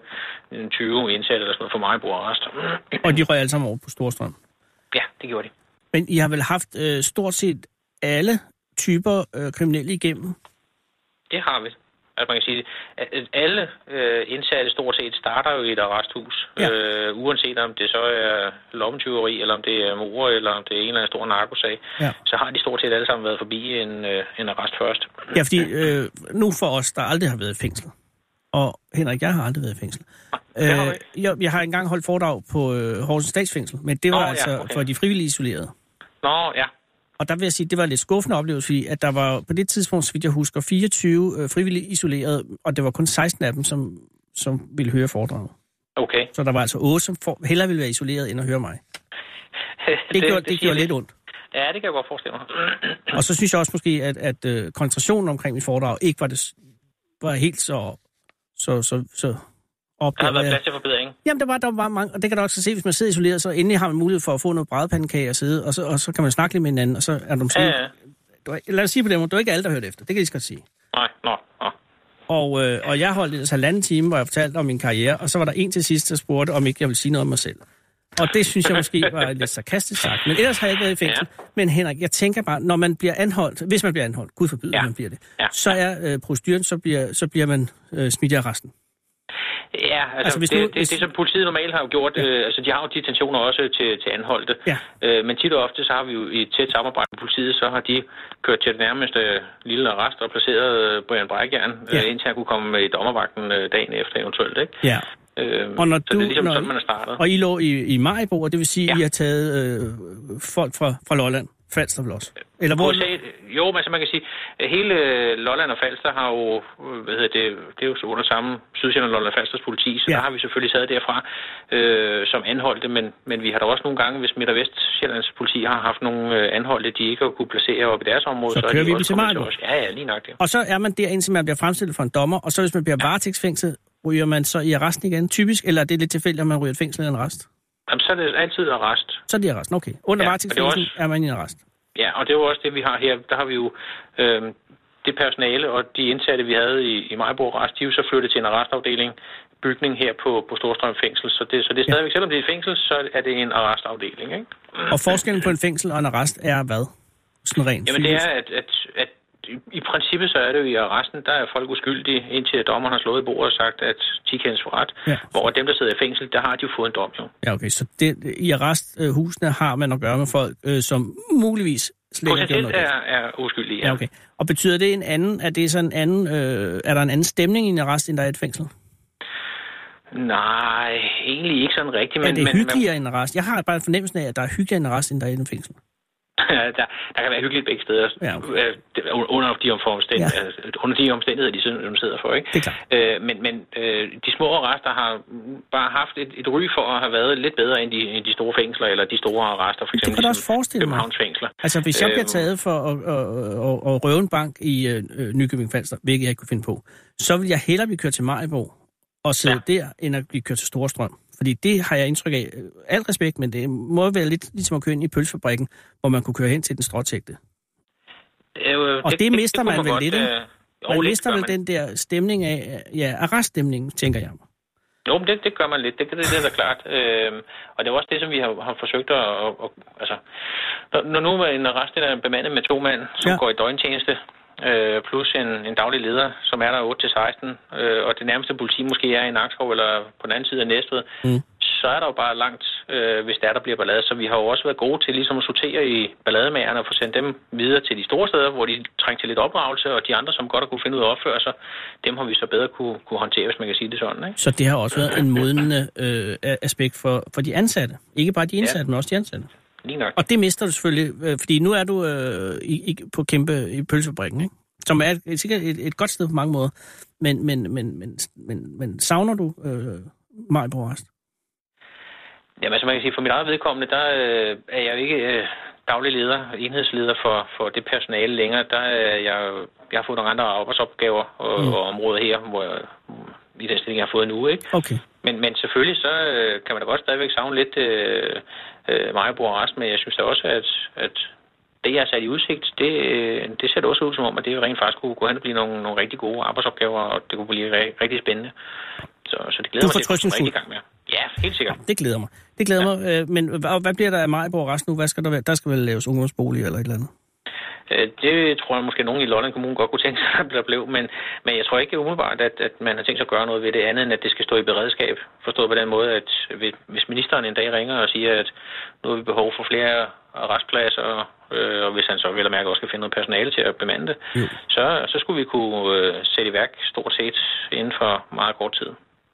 20 indsatte eller sådan noget for mig på arrest.
Og de røg alle sammen over på Storstrøm?
Ja, det gjorde de.
Men I har vel haft øh, stort set alle typer øh, kriminelle igennem?
Det har vi. Altså man kan sige, at alle øh, indsatte stort set starter jo i et arresthus.
Ja.
Øh, uanset om det så er lommetyveri, eller om det er mor, eller om det er en eller anden stor narkosag,
Ja.
så har de stort set alle sammen været forbi en, øh, en arrest først.
Ja, fordi øh, nu for os, der aldrig har været i fængsel, og Henrik, jeg har aldrig været i fængsel.
det har
Øh, jeg, jeg har engang holdt foredrag på øh, Horsens Statsfængsel, men det var
Nå, ja,
altså
okay.
for de frivillige isolerede.
Nå, ja.
Og der vil jeg sige, det var en lidt skuffende oplevelse, fordi at der var på det tidspunkt, så vidt jeg husker, 24 øh, frivillige isolerede, og det var kun 16 af dem, som, som ville høre foredraget.
Okay.
Så der var altså 8, som for, hellere ville være isoleret, end at høre mig. Det, det, gjorde, det,
siger
gjorde lidt ondt.
Ja, det kan jeg godt forestille mig.
Og så synes jeg også måske, at, at øh, koncentrationen omkring mit foredrag ikke var, det, var helt så, så, så, så
Der har været plads til forbedring.
Jamen, der var, der var mange, og det kan du også se, hvis man sidder isoleret, så endelig har man mulighed for at få noget brædepandekage og sidde, og så, og så kan man snakke lidt med hinanden, og så er du måske...
Ja,
Ja. Du, er- lad os sige på den måde, du er ikke alle, der hørt efter. Det kan jeg lige så godt sige.
Nej, nå, nå.
Og, øh, og jeg holdt ellers halvanden time, hvor jeg fortalte om min karriere, og så var der en til sidst, der spurgte, om ikke jeg ville sige noget om mig selv. Og det synes jeg måske var lidt sarkastisk sagt. Men ellers har jeg ikke været i fængsel. Ja. Men Henrik, jeg tænker bare, når man bliver anholdt, hvis man bliver anholdt, gud forbyde, ja. Man bliver det,
Ja.
så er øh, proceduren, så bliver, så bliver man øh, smidt i arresten.
Ja, altså,
Altså, hvis
det,
nu-
det,
hvis-
det, som politiet normalt har jo gjort, ja. øh, altså de har jo detentioner også til, til anholdte,
Ja.
øh, men tit og ofte så har vi jo i tæt samarbejde med politiet, så har de kørt til det nærmeste lille arrest og placeret øh, Brian Brækjern,
Ja.
øh, indtil han kunne komme i dommervagten øh, dagen efter eventuelt, ikke?
Ja.
Øh,
Og når
så
du,
det er ligesom
når,
sådan, man er startet.
Og I lå i, i Majbo, og det vil sige, at
Ja.
I har taget øh, folk fra, fra Lolland, Falster vel også? Eller hvor...
USA, jo, men altså man kan sige, at hele øh, Lolland og Falster har jo, øh, hvad hedder det, det er jo så under samme Sydsjælland Lolland og Falsters politi, så
Ja.
ja. der har vi selvfølgelig taget derfra øh, som anholdte, men, men vi har da også nogle gange, hvis Midt- og Vestjyllands politi har haft nogle øh, anholdte, de ikke har kunne placere op i deres område,
Så
er
kører vi dem
også
til
os. Ja, ja, lige nok det.
Og så er man der, indtil man bliver fremstillet for en dommer, og så hvis man bliver varetægtsfængslet, ryger man så i arresten igen, typisk, eller er det lidt tilfældigt, om man ryger et fængsel eller en arrest?
Jamen, så er det altid arrest.
Så er det i arresten, okay. Under ja,
Ja,
varetægtsfængsel
og det er
man i en arrest.
Ja, og det er jo også det, vi har her. Der har vi jo øh, det personale og de indsatte, vi havde i, i Majbo Arrest, de er jo så flyttet til en arrestafdeling, bygning her på, på Storstrøm Fængsel. Så det, så det er stadigvæk, selvom det er et fængsel, så er det en arrestafdeling, ikke?
Og forskellen på en fængsel og en arrest er hvad? Sådan rent
Jamen det er, at, at, at i princippet så er det jo i arresten, der er folk uskyldige, indtil dommeren har slået i bordet og sagt, at de kendes for ret.
Ja.
Hvor dem, der sidder i fængsel, der har de jo fået en dom, jo.
Ja, okay. Så det, i arresthusene har man at gøre med folk, øh, som muligvis slet ikke
Potentielt er, er uskyldige,
Ja, okay. Og betyder det en anden, er det sådan en anden, øh, er der en anden stemning i en arrest, end der er i et fængsel?
Nej, egentlig ikke sådan rigtigt.
Men, er det
men,
hyggeligere end en arrest? Jeg har bare fornemmelsen af, at der er hyggeligere end en arrest, end der er i en fængsel.
der, der kan være hyggeligt begge steder.
Ja, okay.
Øh, det er under, de omstændigheder, ja. under de omstændigheder, de sidder, de sidder for. Ikke?
Det er klart.
Øh, men men øh, de små arrester har bare haft et, et ry for at have været lidt bedre end de, end de store fængsler, eller de store arrester, for
Det
eksempel
kan du også
ligesom
forestille mig.
Fængsler.
Altså, hvis jeg bliver
Øh,
taget for at, at, at, at røve en bank i øh, øh, Nykøbing Falster, hvilket jeg ikke kunne finde på, så vil jeg hellere blive kørt til Majbo og sidde ja. der, end at blive kørt til Storstrøm. Fordi det har jeg indtryk af. Al respekt, men det må være lidt ligesom at køre ind i pølsefabrikken, hvor man kunne køre hen til den stråtægte.
Øh,
Og det mister man
kunne
vel
godt,
lidt, ikke?
øh,
Man mister vel
man.
den der stemning af, ja, arreststemningen, tænker jeg.
Jo, men det, det gør man lidt. Det, det, det er da klart. Øhm, og det er også det, som vi har, har forsøgt at... at, at altså, når, når nu en arrest er bemandet med to mænd, som
ja.
går i døgntjeneste, øh, plus en, en daglig leder, som er der 8-16, øh, og det nærmeste politi måske er i Nakskov eller på den anden side af Næstved,
Mm.
så er der jo bare langt, øh, hvis der, der bliver ballade. Så vi har jo også været gode til ligesom at sortere i ballademagerne og få sendt dem videre til de store steder, hvor de trængte til lidt opdragelse, og de andre, som godt har kunne finde ud af at opføre sig, dem har vi så bedre kunne, kunne håndtere, hvis man kan sige det sådan. Ikke?
Så det har også været en modnende øh, aspekt for, for de ansatte. Ikke bare de indsatte, ja. men også de ansatte.
Lige nok.
Og det mister du selvfølgelig, øh, fordi nu er du øh, i, i, på kæmpe i pølsefabrikken, ikke? som er et, sikkert et, et godt sted på mange måder. Men, men, men, men, men, men savner du øh, Majbo Rest?
Jamen, altså man kan sige, for mit eget vedkommende, der øh, er jeg jo ikke øh, daglig leder, enhedsleder for, for det personale længere. Der er jeg, jeg har fået nogle andre arbejdsopgaver og, mm. og områder her, hvor jeg, i den stilling, jeg har fået nu, ikke?
Okay.
Men, men selvfølgelig så øh, kan man da godt stadigvæk savne lidt øh, øh, Majbo og Rest, men jeg synes da også, at, at det, jeg har sat i udsigt, det, øh, det ser det også ud som om, at det rent faktisk kunne gå hen og blive nogle, nogle rigtig gode arbejdsopgaver, og det kunne blive rigtig, spændende. Så, så det glæder
Du
mig til at rigtig gang med. Ja, helt sikkert.
Det glæder mig. Det glæder ja. mig. Øh, men hvad, hvad bliver der af Majbo Rest nu? Hvad skal der være? Der skal vel laves ungdomsbolig eller et eller andet?
Øh, Det tror jeg måske nogen i Lolland Kommune godt kunne tænke sig, at der blev, men, men jeg tror ikke umiddelbart, at, at man har tænkt sig at gøre noget ved det andet, end at det skal stå i beredskab. Forstået på den måde, at hvis ministeren en dag ringer og siger, at nu har vi behov for flere restpladser, øh, og hvis han så vel og mærke også skal finde noget personale til at bemande det,
Jo.
så, så skulle vi kunne øh, sætte i værk stort set inden for meget kort tid.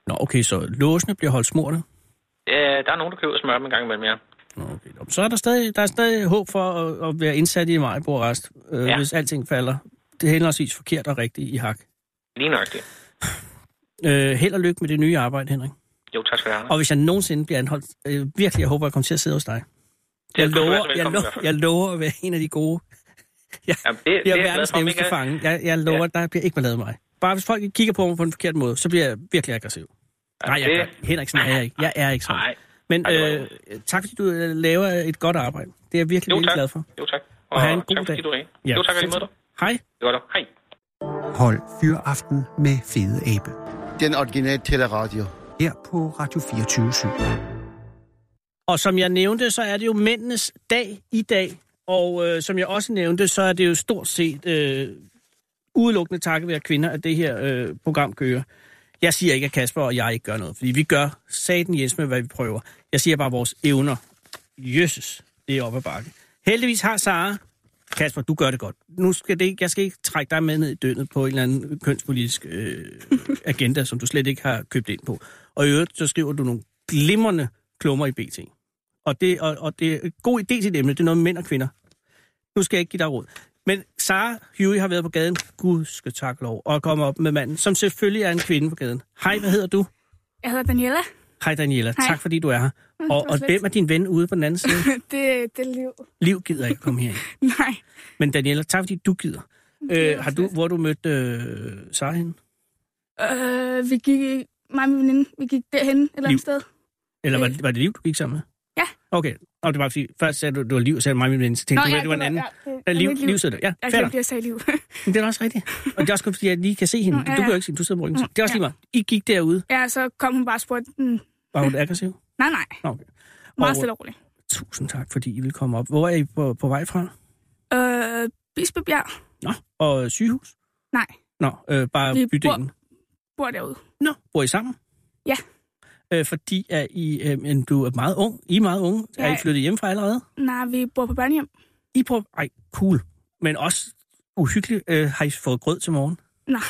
Nå, okay, så låsene bliver holdt smurte?
Ja, der er nogen, der køber smør en gang imellem, ja.
Nå, okay. Så er der stadig, der er stadig håb for at, at være indsat i Majbo Rest, øh, ja. Hvis alting falder. Det er henholdsvis forkert og rigtigt i hak.
Lige nøjagtigt.
Øh, held og lykke med det nye arbejde, Henrik.
Jo, tak skal du have.
Og hvis jeg nogensinde bliver anholdt, øh, virkelig, jeg håber, jeg kommer til at sidde hos dig. Jeg
være så
lover, jeg, lover, jeg lover at være en af de gode. Jeg,
Jamen, det,
jeg
det
er
jeg
verdens nemmeste fange. Jeg, jeg lover, ja. der bliver ikke med mig. Bare hvis folk kigger på mig på en forkert måde, så bliver jeg virkelig aggressiv. Nej, jeg,
det-
Henriksen er jeg ikke. Jeg er ikke sådan.
Nej.
Men øh, tak fordi du øh, laver et godt arbejde. Det er jeg virkelig,
Jo,
virkelig glad for.
Jo, tak.
Og have en god
tak, fordi
dag.
du ringede.
Ja,
Jo, tak, og lige måde dig.
Hej.
Det var der. Hej.
Hold Fyraften med Fede Abe.
Den originale teleradio.
Her på Radio 24
Og som jeg nævnte, så er det jo mændenes dag i dag. Og øh, som jeg også nævnte, så er det jo stort set øh, udelukkende takket være kvinder, at det her øh, program kører. Jeg siger ikke, at Kasper og jeg ikke gør noget, fordi vi gør saten Jens med, hvad vi prøver. Jeg siger bare vores evner. Jøsses, det er op ad bakke. Heldigvis har Sara Kasper, du gør det godt. Nu skal det, ikke- jeg skal ikke trække dig med ned i døgnet på en eller anden kønspolitisk øh, agenda, som du slet ikke har købt ind på. Og i øvrigt, så skriver du nogle glimrende klummer i BT. Og det, og, og det er en god idé til et emne. Det er noget med mænd og kvinder. Nu skal jeg ikke give dig råd. Men Sara Huey har været på gaden, gud skal tak lov, og kommer op med manden, som selvfølgelig er en kvinde på gaden. Hej, hvad hedder du?
Jeg hedder Daniela.
Hej Daniela,
Hej.
tak fordi du er her. Og,
var
og
slet.
hvem er din ven ude på den anden side?
det, det er liv.
Liv gider ikke komme herind.
Nej.
Men Daniela, tak fordi du gider. Øh, har du, hvor du mødt øh, Sara henne?
Øh, vi gik, mig og min veninde, vi gik derhen et eller andet sted.
Eller var
Øh.
det, var det Liv, du gik sammen med?
Ja.
Okay, og det var fordi, først sagde du, du var Liv, sagde mig ven, så tænkte du,
ja,
det var en anden.
Ja, det,
liv,
ikke
liv, sidder der. Ja,
Jeg glemte, jeg sagde liv.
Men det er også rigtigt. Og det er også kun fordi, jeg lige kan se hende.
Nå, ja,
Du kan jo ikke se, du sidder på ryggen.
Nå,
Det er også
ja.
lige meget. I gik derude.
ja, så kom hun bare og spurgte, mm,
Var hun aggressiv?
nej, nej,
Nå, Okay.
meget
Og-
stille og roligt.
Tusind tak, fordi I vil komme op. Hvor er I på, på vej fra?
Øh, Bispebjerg,
Nå, og sygehus?
nej,
Nå, øh, bare
Vi
bydelen.
bor derude.
Nå, bor I sammen?
Ja.
Øh, fordi er I, øh, du er meget ung. I er meget unge. Er I
Ja.
flyttet hjemmefra allerede?
Nej, vi bor på børnehjem.
I prøver... Ej, cool. Men også uhyggeligt. Øh, har I fået grød til morgen?
Nej,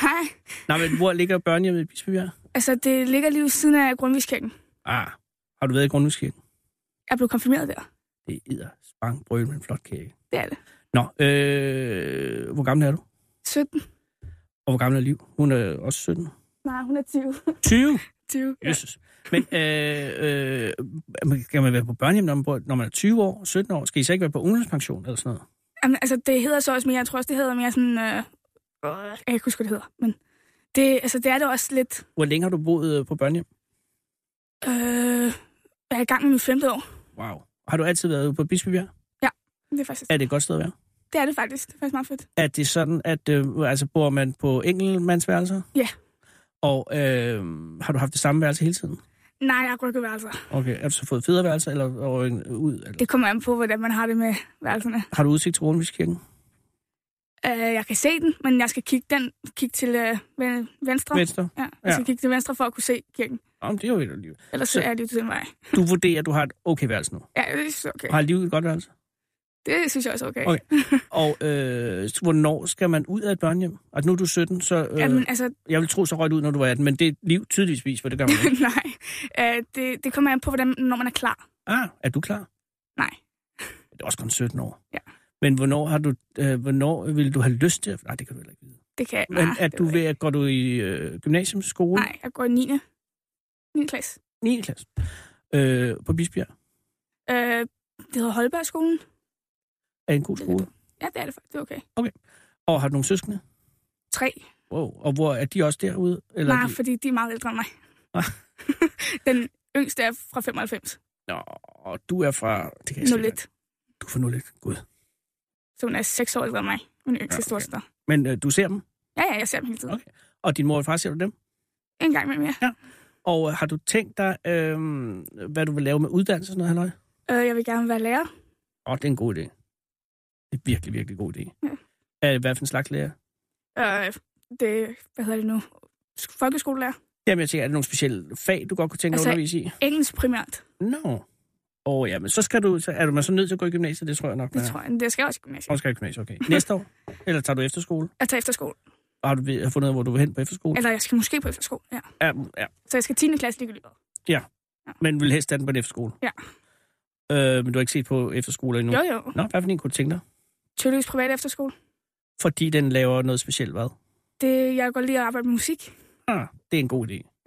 Nej, men hvor ligger børnehjemmet i Bispebjerg?
altså det ligger lige ved siden af Grundtvigskirken.
Ah, har du været i Grundhuskirken?
Jeg blev konfirmeret der.
Det er spang brøl med en flot kage.
Det er det.
Nå, øh, hvor gammel er du?
17.
Og hvor gammel er Liv? Hun er også 17.
Nej, hun er 20.
20?
20. Ja.
Jesus. Men øh, øh, skal man være på børnehjem, når man, når man er 20 år, 17 år? Skal I så ikke være på ungdomspension eller sådan noget?
Jamen, altså, det hedder så også mere, jeg tror også, det hedder mere sådan, øh, jeg kan ikke huske, hvad det hedder, men det, altså, det er det også lidt,
Hvor længe har du boet øh, på børnehjem?
øh, jeg er i gang med mit femte år.
Wow. Har du altid været på Bispebjerg?
Det er faktisk,
Er det et godt sted at være?
det er det faktisk. Det er faktisk meget fedt.
Er det sådan, at øh, altså, bor man på enkeltmandsværelser?
Ja.
Og øh, har du haft det samme værelse hele tiden?
Nej, jeg har rykket værelser.
Okay. Er du så fået federe værelser eller over en, ud? Eller?
Det kommer an på, hvordan man har det med værelserne.
Har du udsigt til Rundviskirken?
Øh, jeg kan se den, men jeg skal kigge, den, kigge til øh, ven- venstre.
Venstre?
Ja, jeg
Ja.
skal kigge til venstre for at kunne se kirken.
Om det er jo et liv.
Ellers så er det jo den vej.
Du vurderer, at du har et okay værelse nu.
Ja, det jeg okay.
Har livet et godt værelse?
Det synes jeg også er okay.
Okay. Og øh, hvornår skal man ud af et børnehjem? Altså nu er du 17, så øh,
Jamen, altså,
jeg vil tro så røget ud, når du er 18, men det er liv tydeligvis, for det gør man ikke.
nej. Øh, det, det kommer an på, hvordan, når man er klar.
Ah, er du klar?
Nej.
Det er også kun 17 år.
Ja.
Men hvornår har du, øh, hvornår vil du have lyst til at... Nej, det kan du heller ikke vide.
Det kan jeg
Men
nej,
at
det
du
ved
at går du i øh, gymnasiumsskole?
ikke. Nej, jeg går i 9. 9. klasse.
9. klasse. Øh, på Bisbjerg.
Øh, det hedder Holbergskolen.
Er en god skole?
Ja, det er det faktisk. Det er okay.
Og har du nogle søskende?
Tre.
Wow. Og hvor er de også derude? Eller
Nej,
de...
fordi de er meget ældre end mig.
Ah.
Den yngste er fra 95.
Nå, og du er fra... Det kan jeg slet ikke-
01.
Du er fra 01. Gud.
Så hun er 6 år ældre end mig. Min yngste
Ja,
ja,
okay.
okay.
Men øh, du ser dem?
Ja, ja, jeg ser dem hele tiden.
Okay. Og din mor og far ser du dem?
En gang med mere.
Og øh, har du tænkt dig, øh, hvad du vil lave med uddannelse og sådan noget, halløj?
Øh, jeg vil gerne være lærer.
Åh, oh, det er en god idé. Det er virkelig, virkelig god idé.
Ja.
Er, hvad for en slags lærer?
Øh, det, hvad hedder det nu? Folkeskolelærer.
Jamen, jeg tænker, er det nogle specielle fag, du godt kunne tænke dig
Altså,
at undervise i?
Engelsk primært.
Nå. No. Åh, oh, ja, men så skal du, så er du man så nødt til at gå i gymnasiet, det tror jeg nok.
Det tror jeg. Det skal jeg også i gymnasiet.
Og skal i gymnasiet, okay. Næste år? Eller tager du efterskole?
Jeg tager efterskole.
Og har du har fundet ud af, hvor du vil hen på efterskole?
Eller jeg skal måske på efterskole, ja.
Ja, ja.
Så jeg skal 10. klasse ligegyldigt. hvad.
Men vil helst have den på en efterskole?
Ja.
Øh, men du har ikke set på efterskole endnu?
Jo, jo.
Nå, hvad for en kunne du tænke dig?
Tydeligvis privat efterskole.
Fordi den laver noget specielt, hvad?
Det, jeg går lige at arbejde med musik.
Ah, det er en god idé.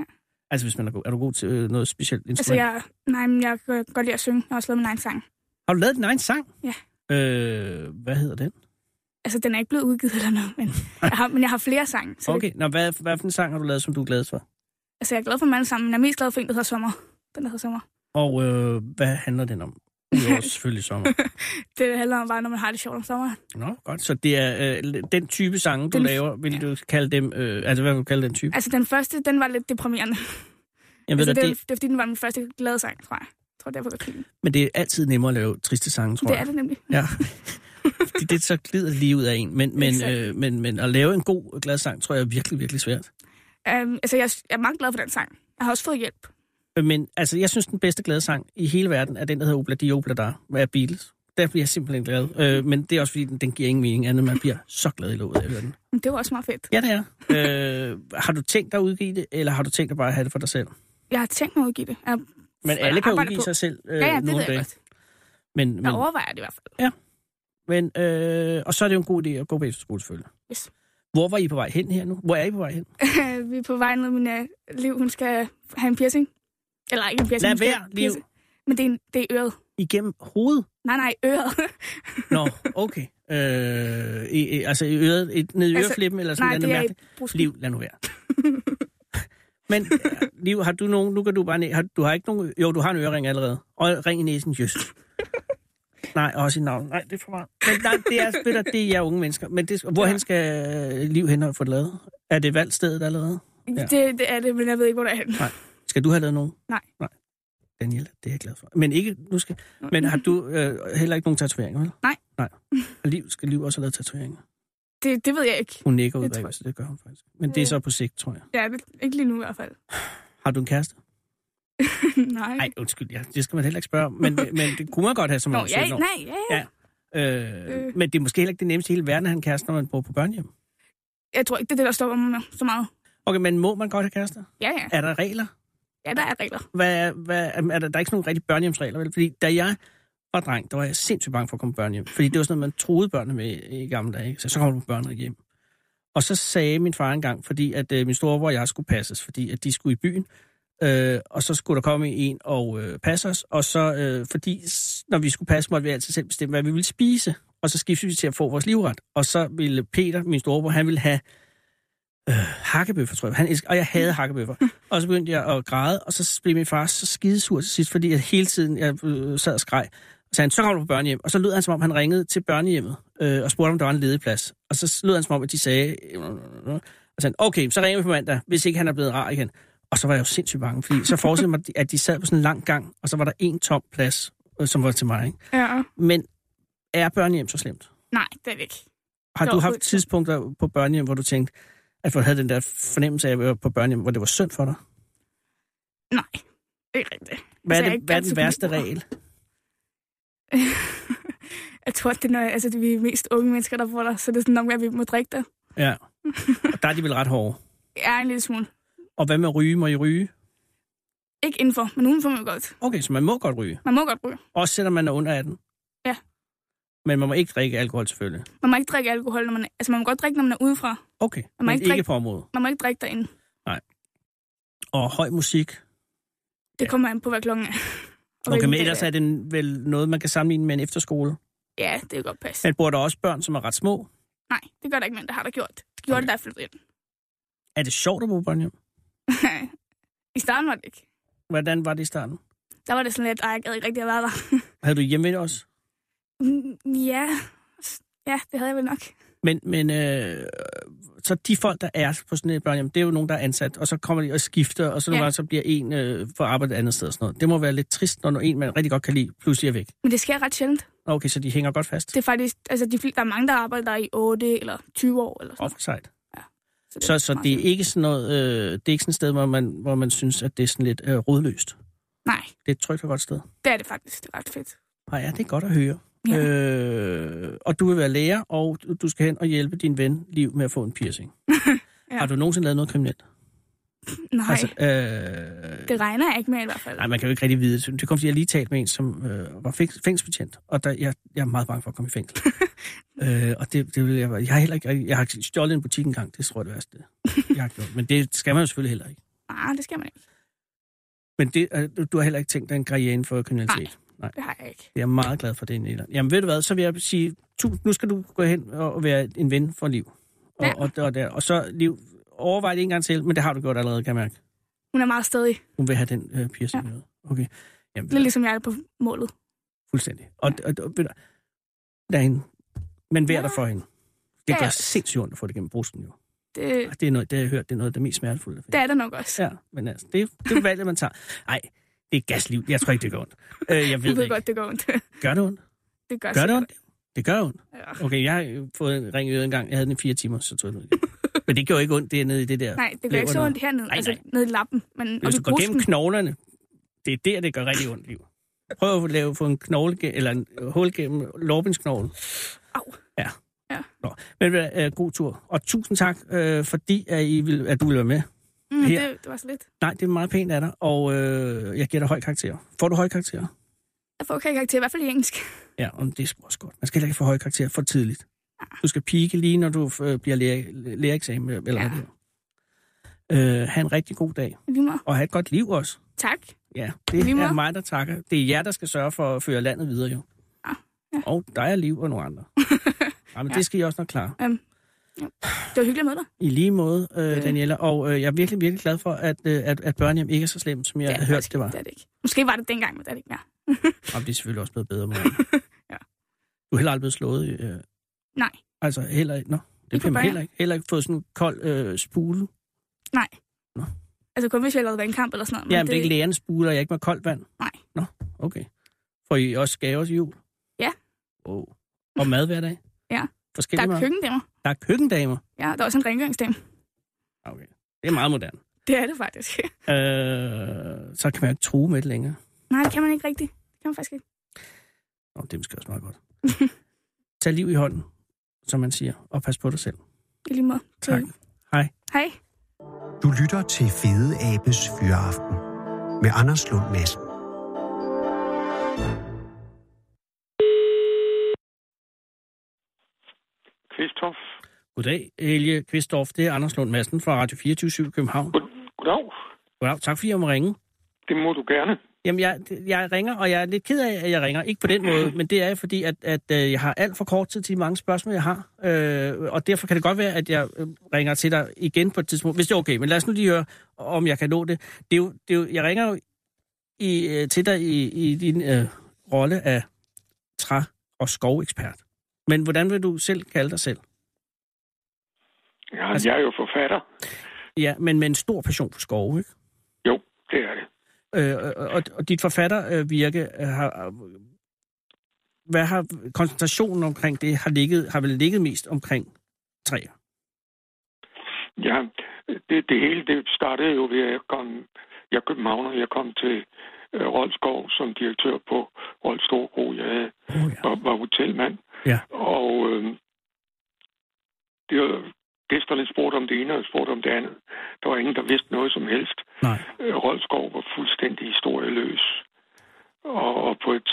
Altså, hvis man er god, er du god til øh, noget specielt instrument?
Altså, jeg, nej, men jeg kan godt lide at synge. Jeg har også lavet min egen sang.
Har du lavet din egen sang?
Ja.
Øh, hvad hedder den?
Altså, den er ikke blevet udgivet eller noget, men jeg har, men jeg har flere sange. Så det,
Okay, Nå, hvad, hvad for en sang har du lavet, som du er glad for?
altså, jeg er glad for alle sammen, men jeg er mest glad for en, der hedder Sommer. Den, der hedder Sommer.
Og øh, hvad handler den om? Udover selvfølgelig sommer.
Det handler om bare, når man har det sjovt om sommeren.
Nå, godt. Så det er øh, den type sange, du
Den-
laver, vil
ja.
du kalde dem... Øh, altså, hvad vil du kalde den type?
Altså, den første, den var lidt deprimerende.
Jeg ved
altså,
da,
det,
det,
det, er fordi, den var min første glade sang, tror jeg. Jeg tror, derfor, jeg
men det er altid nemmere at lave triste sange, tror
Det
jeg.
er det nemlig.
Ja. Fordi det så glider lige ud af en. Men, men, øh, men, men at lave en god, glad sang, tror jeg er virkelig, virkelig svært.
Um, altså, jeg, jeg er meget glad for den sang. Jeg har også fået hjælp.
Men altså, jeg synes, den bedste glade sang i hele verden er den, der hedder Obla Di Obla Da, af Beatles. Der bliver jeg simpelthen glad. Øh, men det er også, fordi den, den giver ingen mening andet. Man bliver så glad i låget af at høre den.
Men det var også meget fedt.
Ja, det er. Øh, har du tænkt dig at udgive det, eller har du tænkt dig bare at have det for dig selv?
Jeg har tænkt mig at udgive det. Jeg,
Men alle kan udgive
på-
sig selv øh,
Ja, ja, det
nogle dage.
godt.
Men, men,
Jeg overvejer det i hvert fald.
men, øh, og så er det jo en god idé at gå på efterskole, selvfølgelig.
Yes.
Hvor var I på vej hen her nu? Hvor er I på vej hen?
vi er på vej ned, min liv, hun skal have en piercing. Eller ikke en piercing.
Lad være, Liv.
Men det er, en, det er øret.
Igennem hovedet?
Nej, nej, øret.
Nå, okay. Øh, i, altså i øret, et, ned i
Altså,
øreflippen, eller sådan
nej,
noget
det
mærkeligt? Liv, lad nu være. Men, Liv, har du nogen, nu kan du bare, har, du har ikke nogen, jo, du har en ørering allerede. Og ring i næsen, jøs. Nej, også i navn. Nej, det er for meget. Men nej, det er, spiller, det er unge mennesker. Men det, hvorhen skal øh, Liv hen og få det lavet? Er det valgstedet allerede? Ja.
Det, det er det, men jeg ved ikke, hvor der er henne.
Skal du have lavet nogen?
Nej.
Nej. Daniel, det er jeg glad for. Men ikke, nu skal, men har du øh, heller ikke nogen tatoveringer, vel?
Nej.
Nej. Og Liv, skal Liv også have lavet tatoveringer?
Det, det ved jeg ikke.
Hun nikker ud så det gør hun faktisk. Men det er så på sigt, tror jeg.
Ja, det, ikke lige nu i hvert fald.
Har du en kæreste?
nej.
Nej, undskyld, ja, det skal man heller ikke spørge om. Men, men det kunne man godt have som
Nå, ja,
17 år.
nej, ja, ja.
Ja. Øh,
Øh.
Men det er måske heller ikke det nemmeste i hele verden at have en kæreste, når man bor på børnehjem.
Jeg tror ikke, det er det, der stopper mig så meget.
Okay, men må man godt have kærester?
Ja, ja.
Er der regler?
Ja, der er regler.
Hvad, hvad, er, der, der er ikke sådan nogle rigtige børnehjemsregler, vel? Fordi da jeg var dreng, der var jeg sindssygt bange for at komme børnehjem. Fordi det var sådan noget, man troede børnene med i gamle dage. Ikke? Så så kommer du på børnehjem. Og så sagde min far engang, fordi at øh, min storebror og jeg skulle passes, fordi at de skulle i byen. Øh, og så skulle der komme en og øh, passe os. Og så, øh, fordi når vi skulle passe, måtte vi altid selv bestemme, hvad vi ville spise. Og så skiftede vi til at få vores livret. Og så ville Peter, min storebror, han ville have øh, hakkebøffer, tror jeg. Han elsker, og jeg havde hakkebøffer. og så begyndte jeg at græde, og så blev min far så skidesur til sidst, fordi jeg hele tiden jeg, øh, sad og skreg. Og sagde han, så kommer du på børnehjem. Og så lød han, som om han ringede til børnehjemmet øh, og spurgte, om der var en ledig plads. Og så lød han, som om, at de sagde... Øh, og så sagde han, okay, så ringer vi på mandag, hvis ikke han er blevet rar igen. Og så var jeg jo sindssygt bange, fordi så forestillede mig, at de sad på sådan en lang gang, og så var der en tom plads, øh, som var til mig. Ikke?
Ja.
Men er børnehjem så slemt?
Nej, det er det ikke.
Har du haft tidspunkter på børnehjem, hvor du tænkte, at du havde den der fornemmelse af at være på børnehjem, hvor det var synd for dig?
Nej, ikke rigtigt.
Hvad
Altså,
er,
jeg
det, hvad er den værste regel?
jeg tror, det er, når, altså, det er vi mest unge mennesker, der bor der, så det er sådan nok, at vi må drikke der.
Ja. Og der er de vel ret hårde.
Ja, en lille smule.
Og hvad med ryge? Må I ryge?
Ikke indenfor, men udenfor må godt.
Okay, så man må godt ryge.
Man må godt ryge.
Også selvom man er under 18?
Ja.
Men man må ikke drikke alkohol selvfølgelig.
Man må ikke drikke alkohol, når man er, altså man må godt drikke, når man er udefra.
Okay,
må
men
ikke
ikke
drikke-
på området.
Man må ikke drikke derinde.
Og høj musik.
Det
Ja.
kommer an på, hvad klokken er. Og
Okay, men ellers
det
er det vel noget, man kan sammenligne med en efterskole.
Ja, det kan godt passe.
Men bor der også børn, som er ret små?
Nej, det gør der ikke, men det har der gjort. Det gjorde
Okay.
det, der flyttede ind.
Er det sjovt at bo på børnehjem?
I starten var det ikke.
Hvordan var det i starten?
Der var det sådan lidt, ej, jeg ikke rigtig at være der.
Havde du hjemme også?
Ja, ja, det havde jeg vel nok.
Men, men øh, så de folk, der er på sådan et børnehjem, det er jo nogen, der er ansat, og så kommer de og skifter, og så,
Ja.
gange, så bliver en øh, for arbejde et andet sted og sådan noget. Det må være lidt trist, når en, man rigtig godt kan lide, pludselig er væk.
Men det sker ret sjældent.
Okay, så de hænger godt fast.
Det er faktisk, altså de, der er mange, der arbejder der i 8 eller 20 år eller sådan
Off site.
noget.
Så, så
meget
det er ikke sådan noget, øh, det er ikke sådan et sted, hvor man, hvor man synes, at det er sådan lidt øh, rodløst.
Nej,
Det er et trygt og godt sted.
det er det faktisk. Det er ret fedt.
Nej, ja, det er godt at høre.
Ja.
Øh, og du vil være lærer, og du- skal hen og hjælpe din ven Liv med at få en piercing.
Ja.
Har du nogensinde lavet noget kriminelt?
Nej,
Altså, øh,
det regner jeg ikke med i hvert fald.
nej, man kan jo ikke rigtig vide det. Det kom, fordi jeg lige talt med en, som øh, var fæng- fængselsbetjent, og der, jeg, jeg er meget bange for at komme i fængsel. øh, og det, det vil jeg, jeg har heller ikke rigtig- jeg har stjålet en butik engang, det tror jeg det værste, jeg har gjort. Men det skal man jo selvfølgelig heller ikke.
Nej, det skal man ikke.
Men det, øh, du- du har heller ikke tænkt dig en karriere inden for kriminalitet? Nej.
Det har jeg ikke.
Jeg er meget glad for det, Nilla. Jamen ved du hvad, så vil jeg sige, nu skal du gå hen og være en ven for Liv. Og,
Ja.
og, og, der, og så Liv, overvej det en gang til, men det har du gjort allerede, kan jeg mærke.
Hun er meget stedig.
Hun vil have den øh, piercing
Ja.
med. Okay. Jamen,
Lidt ligesom jeg er på målet.
fuldstændig. Og, og, og ved du, lad hende. Men vær
Ja.
der for hende. Det
Ja,
gør sindssygt ondt at få det gennem brusten, jo.
Det,
Det er noget, det har jeg hørt, det er noget af det mest smertefulde.
det er der nok også.
Ja, men altså, det, er- det er valget, man tager. Nej, det er gasliv. Jeg tror ikke, det gør ondt. Øh, jeg ved,
ved
ikke.
godt, det går ondt.
Gør det ondt?
det gør,
Gør det ondt? Det gør ondt.
Ja.
Okay, jeg har fået en ring i øret en gang. Jeg havde den i fire timer, så tog jeg den. Men det gjorde ikke ondt, det er nede i det der.
Nej, det gør ikke så ondt hernede.
Nej,
altså
nej.
nede i lappen. Men
Hvis du går gennem knoglerne, det er der, det gør rigtig ondt, liv. Prøv at lave få en knogle, eller en hul gennem lårbindsknoglen.
Au.
Ja.
Ja.
Nå, men uh, god tur. Og tusind tak, uh, fordi at, I vil, at du vil være med.
Mm,
her.
det, det var så lidt.
Nej, det er meget pænt af dig, og uh, jeg giver dig høj karakter. Får du høj karakter?
Jeg får okay karakter, i hvert fald i engelsk.
Ja, og det er også godt. Man skal heller ikke få høj karakter for tidligt. Du skal pike lige, når du øh, bliver lærer, lærereksamen, eller
Ja.
hvad det. Øh, ha' en rigtig god dag, og have et godt liv også.
Tak.
Ja, det
Lige
er mig, der takker. Det er jer, der skal sørge for at føre landet videre, jo.
Ah, ja.
Og der er liv og nogle andre. ja, men
Ja.
det skal I også nok klare.
Um, ja. Det var hyggeligt med dig.
I lige måde, øh,
Det-
Daniela. Og øh, jeg er virkelig, virkelig glad for, at, øh, at, at børnehjem ikke er så slemt, som jeg
Det er
havde hørt,
faktisk-
det var.
Det er det ikke. Måske var det dengang, men det er det ikke mere.
Og det er selvfølgelig også blevet bedre med
Ja.
Du er heller aldrig blevet slået? Øh,
Nej.
Altså heller ikke? Nå, det
Ikke
bliver man heller ikke. Heller ikke fået sådan en kold øh, spule?
Nej.
Nå.
Altså kun hvis jeg lavede vandkamp eller sådan noget.
Ja, men det er ikke lærernes spule, og jeg ikke med koldt vand?
Nej.
Nå, okay. Får I også gaver til jul?
Ja.
Oh. Og mad hver dag?
Ja. Der
Forskellige
er
mad?
køkkendamer.
Der er køkkendamer?
Ja, der er også en rengøringsdame.
Okay. Det er meget moderne.
Det er det faktisk.
Øh, så kan man ikke true med det længere.
Nej, det kan man ikke rigtigt. Det kan man faktisk ikke.
Nå, det er måske også meget godt. Tag liv i hånden, som man siger, og pas på dig selv.
I lige måde.
Tak. Hej.
Hej.
Du lytter til Fede Abes Fyraften med Anders Lund Madsen.
Kristoff.
Goddag, Helge Kvisthoff. Det er Anders Lund Madsen fra Radio 24 København.
God, goddag.
Goddag. Tak fordi jeg må ringe.
Det må du gerne.
Jamen, jeg, jeg ringer, og jeg er lidt ked af, at jeg ringer. Ikke på den måde, men det er fordi, at, at øh, jeg har alt for kort tid til de mange spørgsmål, jeg har. Øh, og derfor kan det godt være, at jeg øh, ringer til dig igen på et tidspunkt, hvis det er okay. Men lad os nu lige høre, om jeg kan nå det. det, er jo, det er jo, jeg ringer jo i, øh, til dig i, i din øh, rolle af træ- og skovekspert. Men hvordan vil du selv kalde dig selv?
Ja,
Altså-
jeg er jo forfatter.
Ja, men med en stor passion for skove, ikke?
Jo, det er det.
Øh, og, og dit forfattervirke øh, har... Hvad har koncentrationen omkring det har, ligget, har vel ligget mest omkring træer?
Ja, det, det hele det startede jo ved, at jeg kom, jeg er københavner, jeg kom til øh, Rolskov som direktør på Storgro. Jeg havde,
Oh, ja.
var, var hotelmand.
Ja.
Og øh, det var, gæsterne spurgte om det ene og spurgte om det andet. Der var ingen, der vidste noget som helst.
Nej.
Øh, Rolskov var fuldstændig historieløs. Og, og på et,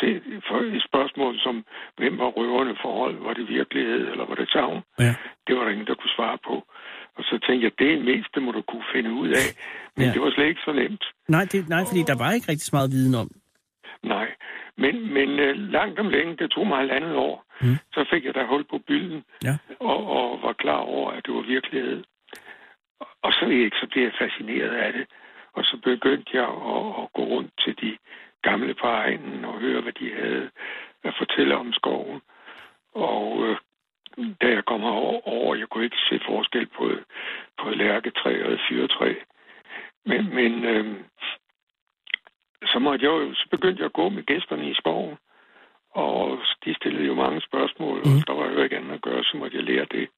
for et spørgsmål som, hvem var røverne forhold? Var det virkelighed, eller var det savn?
Ja.
Det var der ingen, der kunne svare på. Og så tænkte jeg, det er mest, det må du kunne finde ud af. Men
Ja.
ja. det var slet ikke så nemt.
Nej, det, nej, fordi der var ikke rigtig så meget viden om.
Nej. Men, men øh, langt om længe, det tog mig halvandet år,
Mm.
så fik jeg da hul på bylden,
Ja.
og, og var klar over, at det var virkelighed. Og så, ikke, så blev jeg fascineret af det. Og så begyndte jeg at, at gå rundt til de gamle på egnen og høre, hvad de havde at fortælle om skoven. Og øh, da jeg kom herover, over, jeg kunne ikke se forskel på, på et lærketræ og et fyrtræ. Men, men øh, så, måtte jeg så begyndte jeg at gå med gæsterne i skoven. Og de stillede jo mange spørgsmål, og
Mhm.
der var jo ikke andet at gøre, så måtte jeg lære det.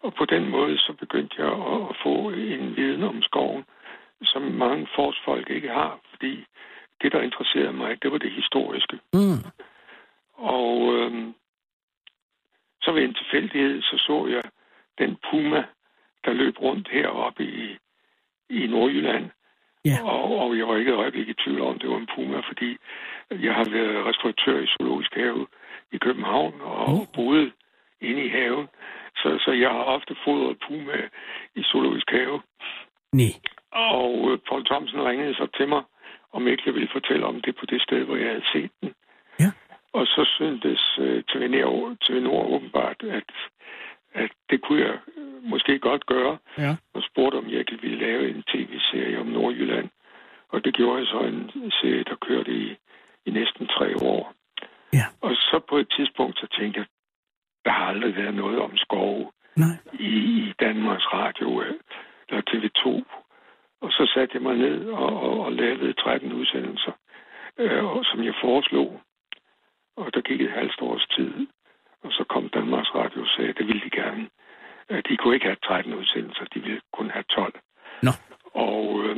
Og på den måde, så begyndte jeg at få en viden om skoven, som mange forsfolk ikke har, fordi det, der interesserede mig, det var det historiske.
Mm.
Og øhm, så ved en tilfældighed, så så jeg den puma, der løb rundt heroppe i, i Nordjylland.
Ja.
Og, og jeg var ikke et øjeblik i tvivl om, det var en puma, fordi jeg har været restauratør i Zoologisk Have i København og
Oh.
boet inde i haven. Så, så jeg har ofte fodret puma i Zoologisk Have.
Nej.
Og øh, Paul Thomsen ringede så til mig, om ikke jeg ville fortælle om det på det sted, hvor jeg havde set den.
Ja.
Og så syntes øh, TV Nord, TV Nord åbenbart, at, at det kunne jeg øh, måske godt gøre.
Ja.
Og spurgte, om jeg ville lave en. Og det gjorde jeg så en serie, der kørte i, i næsten tre år.
Ja.
Og så på et tidspunkt, så tænkte jeg, der har aldrig været noget om skove
Nej.
i, i Danmarks Radio øh, eller TV2. Og så satte jeg mig ned og, og, og lavede 13 udsendelser, øh, og, som jeg foreslog. Og der gik et halvt års tid, og så kom Danmarks Radio og sagde, at det ville de gerne. Øh, De kunne ikke have 13 udsendelser, de ville kun have 12.
Nå.
Og øh,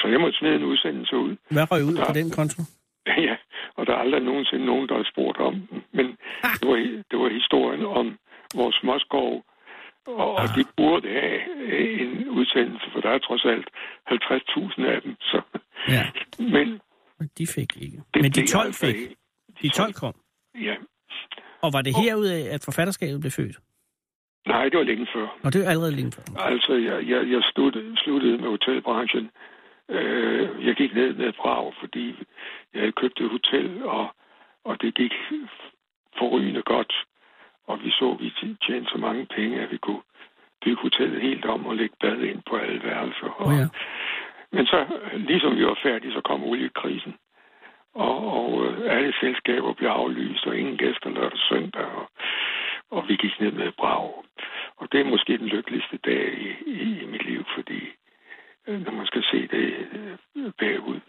så jeg måtte smide en udsendelse ud.
Hvad røg ud
Ja.
på den konto?
Ja, og der er aldrig nogensinde nogen, der har spurgt om. Men det var, det var historien om vores småskov, og, og de burde have øh, en udsendelse, for der er trods alt 50.000 af dem. Så.
Ja.
Men
de fik ikke.
det
Men de
blev
12
altså
fik. De 12 kom.
Ja.
Og var det herudaf, at forfatterskabet blev født?
Nej, det var længe før.
Og det er jo allerede længe før.
Altså, jeg, jeg, jeg sluttede, sluttede med hotelbranchen. Øh, jeg gik ned med et brag, fordi jeg havde købt et hotel, og, og det gik forrygende godt. Og vi så, at vi tjente så mange penge, at vi kunne bygge hotellet helt om og lægge bad ind på alle værelser.
Åh oh, ja.
Men så, ligesom vi var færdige, så kom oliekrisen. Og, og øh, alle selskaber blev aflyst, og ingen gæster lørdag og søndag. Og, og vi gik ned med brag. Og det er måske den lykkeligste dag i, i, i mit liv, fordi øh, når man skal se det øh, bagud.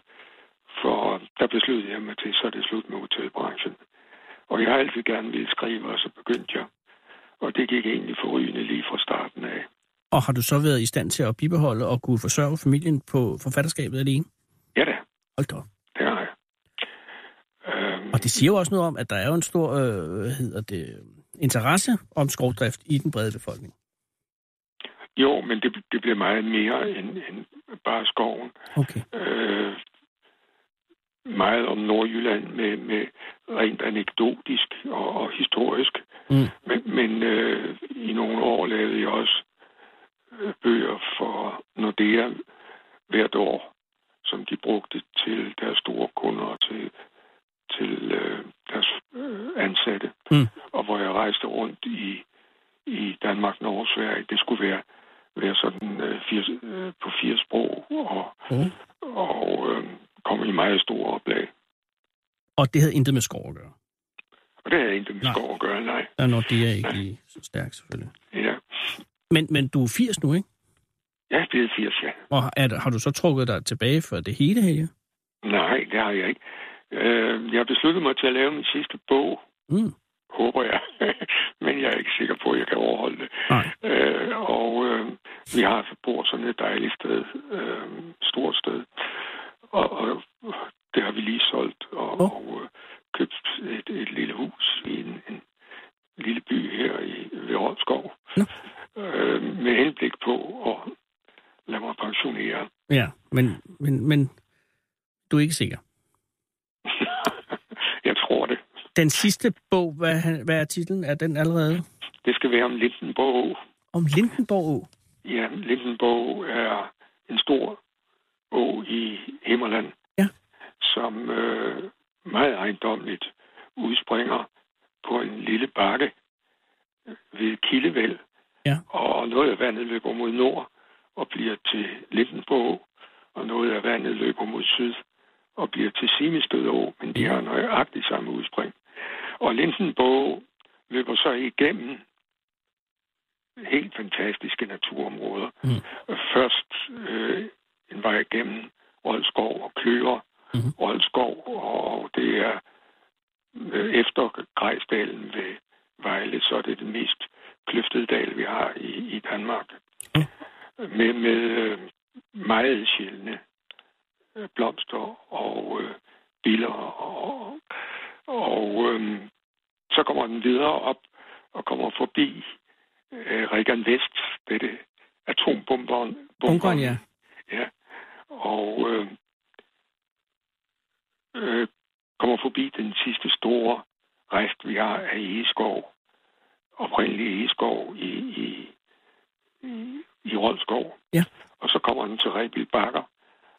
For der besluttede jeg mig til, så er det slut med hotelbranchen. Og jeg har altid gerne ville skrive, og så begyndte jeg. Og det gik egentlig forrygende lige fra starten af.
Og har du så været i stand til at bibeholde og kunne forsørge familien på forfatterskabet alene?
Ja da,
Hold da
det har jeg. Øhm,
Og det siger jo også noget om, at der er jo en stor øh, hedder det, interesse om skovdrift i den brede befolkning.
jo, men det, det bliver meget mere end, end bare skoven.
Okay.
øh, meget om Nordjylland med, med rent anekdotisk og, og historisk.
Mm.
Men, men øh, i nogle år lavede jeg også øh, bøger for Nordea hvert år, som de brugte til deres store kunder og til, til øh, deres øh, ansatte.
Mm.
Og hvor jeg rejste rundt i, i Danmark, Norge og Sverige. Det skulle være, være sådan øh, fire, øh, på fire sprog og,
Mm.
og øh, kom i meget store oplag.
Og det havde intet med skov at gøre.
Og det havde jeg ikke med
Nej.
skov at gøre, nej.
Der er Nordea ikke lige så stærk, selvfølgelig.
Ja.
Men, men du er 80 nu, ikke?
Jeg er blevet 80, ja.
Og er, har du så trukket dig tilbage for det hele, Helge?
Nej, det har jeg ikke. Øh, jeg har besluttet mig til at lave min sidste bog,
Mm.
håber jeg. Men jeg er ikke sikker på, at jeg kan overholde det.
Nej.
Øh, og øh, vi har altså bor sådan et dejligt sted, øh, stort sted. Og, og det har vi lige solgt og,
Åh.
og øh, købt et, et lille hus i en, en lille by her i, ved Rådskov.
Nå.
Øh, med henblik på at lade mig pensionere.
Ja, men, men, men du er ikke sikker. Den sidste bog, hvad, hvad er titlen? Er den allerede?
Det skal være om Lindenborg.
Om Lindenborg.
Ja, Lindenborg er en stor å i Himmerland,
Ja.
som øh, meget ejendomligt udspringer på en lille bakke ved Kildevæld.
Ja.
Og noget af vandet løber mod nord og bliver til Lindenborg, og noget af vandet løber mod syd og bliver til Simestød Å, men de har nøjagtigt samme udspring. Og Lindenborg løber så igennem helt fantastiske naturområder.
Mm.
Først øh, en vej igennem Roldskov og Kløer,
Mhm.
Roldskov, og det er øh, efter Grejsdalen ved Vejle, så er det det mest kløftede dal, vi har i, i Danmark.
Mm.
Med, med øh, meget sjældne øh, blomster og øh, biller, og, og øh, så kommer den videre op og kommer forbi øh, Regan Vest, dette atombomberen.
Bunkeren, ja.
Ja, og øh, øh, kommer forbi den sidste store rest, vi har af egeskov. Oprindelig egeskov i, i, i, i Roldskov.
Ja.
Og så kommer den til Rebild Bakker.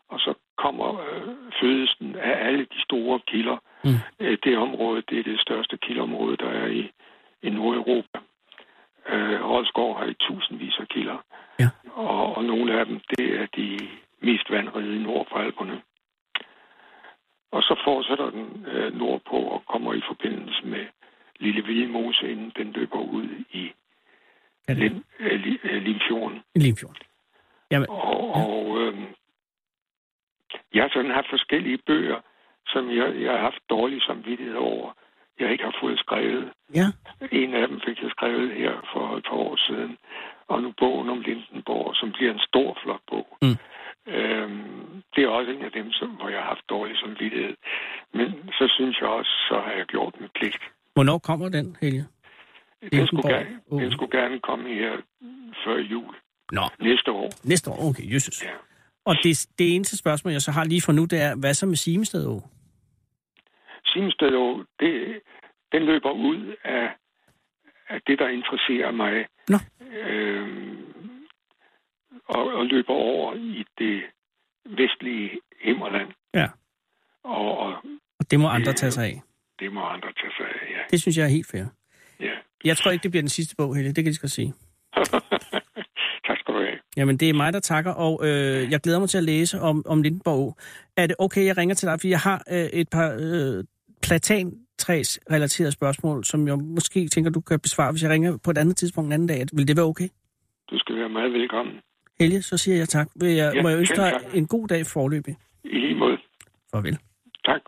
Og så kommer øh, fødelsen af alle de store kilder.
Mm.
Øh, det område, det er det største kildeområde, der er i, i Nordeuropa. Øh, Roldskov har i tusindvis af kilder.
Ja.
Og, og nogle af dem, det er de mest vandrige i nord for Alperne. Og så fortsætter den øh, nordpå og kommer i forbindelse med Lille Vildmose, inden den løber ud i Lim, øh, Li- øh, Limfjorden.
Limfjorden? Jamen,
Og, og øh, jeg har sådan haft forskellige bøger, som jeg, jeg har haft dårlig samvittighed over, jeg ikke har fået skrevet.
ja.
En af dem fik jeg skrevet her for et par år siden, og nu bogen om Lindenborg, som bliver en stor, flot bog.
Mm.
Øhm, det er også en af dem, som, hvor jeg har haft dårlig samvittighed. Men så synes jeg også, så har jeg gjort min pligt.
Hvornår kommer den, Helge?
Den skulle, gerne,
Uh.
den skulle gerne komme her før jul
Nå,
næste år.
næste år. Okay, Jesus.
Ja.
Og det, det eneste spørgsmål, jeg så har lige for nu, det er, hvad så med Simested Å?
Simsted Å, det, den løber ud af, af det, der interesserer mig.
Nå.
Øhm, og, og løber over i det vestlige Himmerland.
Ja.
Og, og
Og det må andre tage sig af.
det må andre tage sig af, ja.
Det synes jeg er helt fair.
ja.
Jeg tror ikke, det bliver den sidste bog, Helge. Det kan jeg godt sige.
tak skal du have.
Jamen, det er mig, der takker, og øh, jeg glæder mig til at læse om, om Lindenborg. Er det okay, jeg ringer til dig, fordi jeg har øh, et par øh, platantræs-relaterede spørgsmål, som jeg måske tænker, du kan besvare, hvis jeg ringer på et andet tidspunkt en anden dag. Vil det være okay?
Du skal være meget velkommen.
Helge, så siger jeg tak. Vil jeg,
Ja,
må jeg ønske dig
tak.
en god dag forløbig.
I lige måde.
Farvel.
Tak.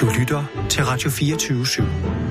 Du lytter til Radio 24 /7.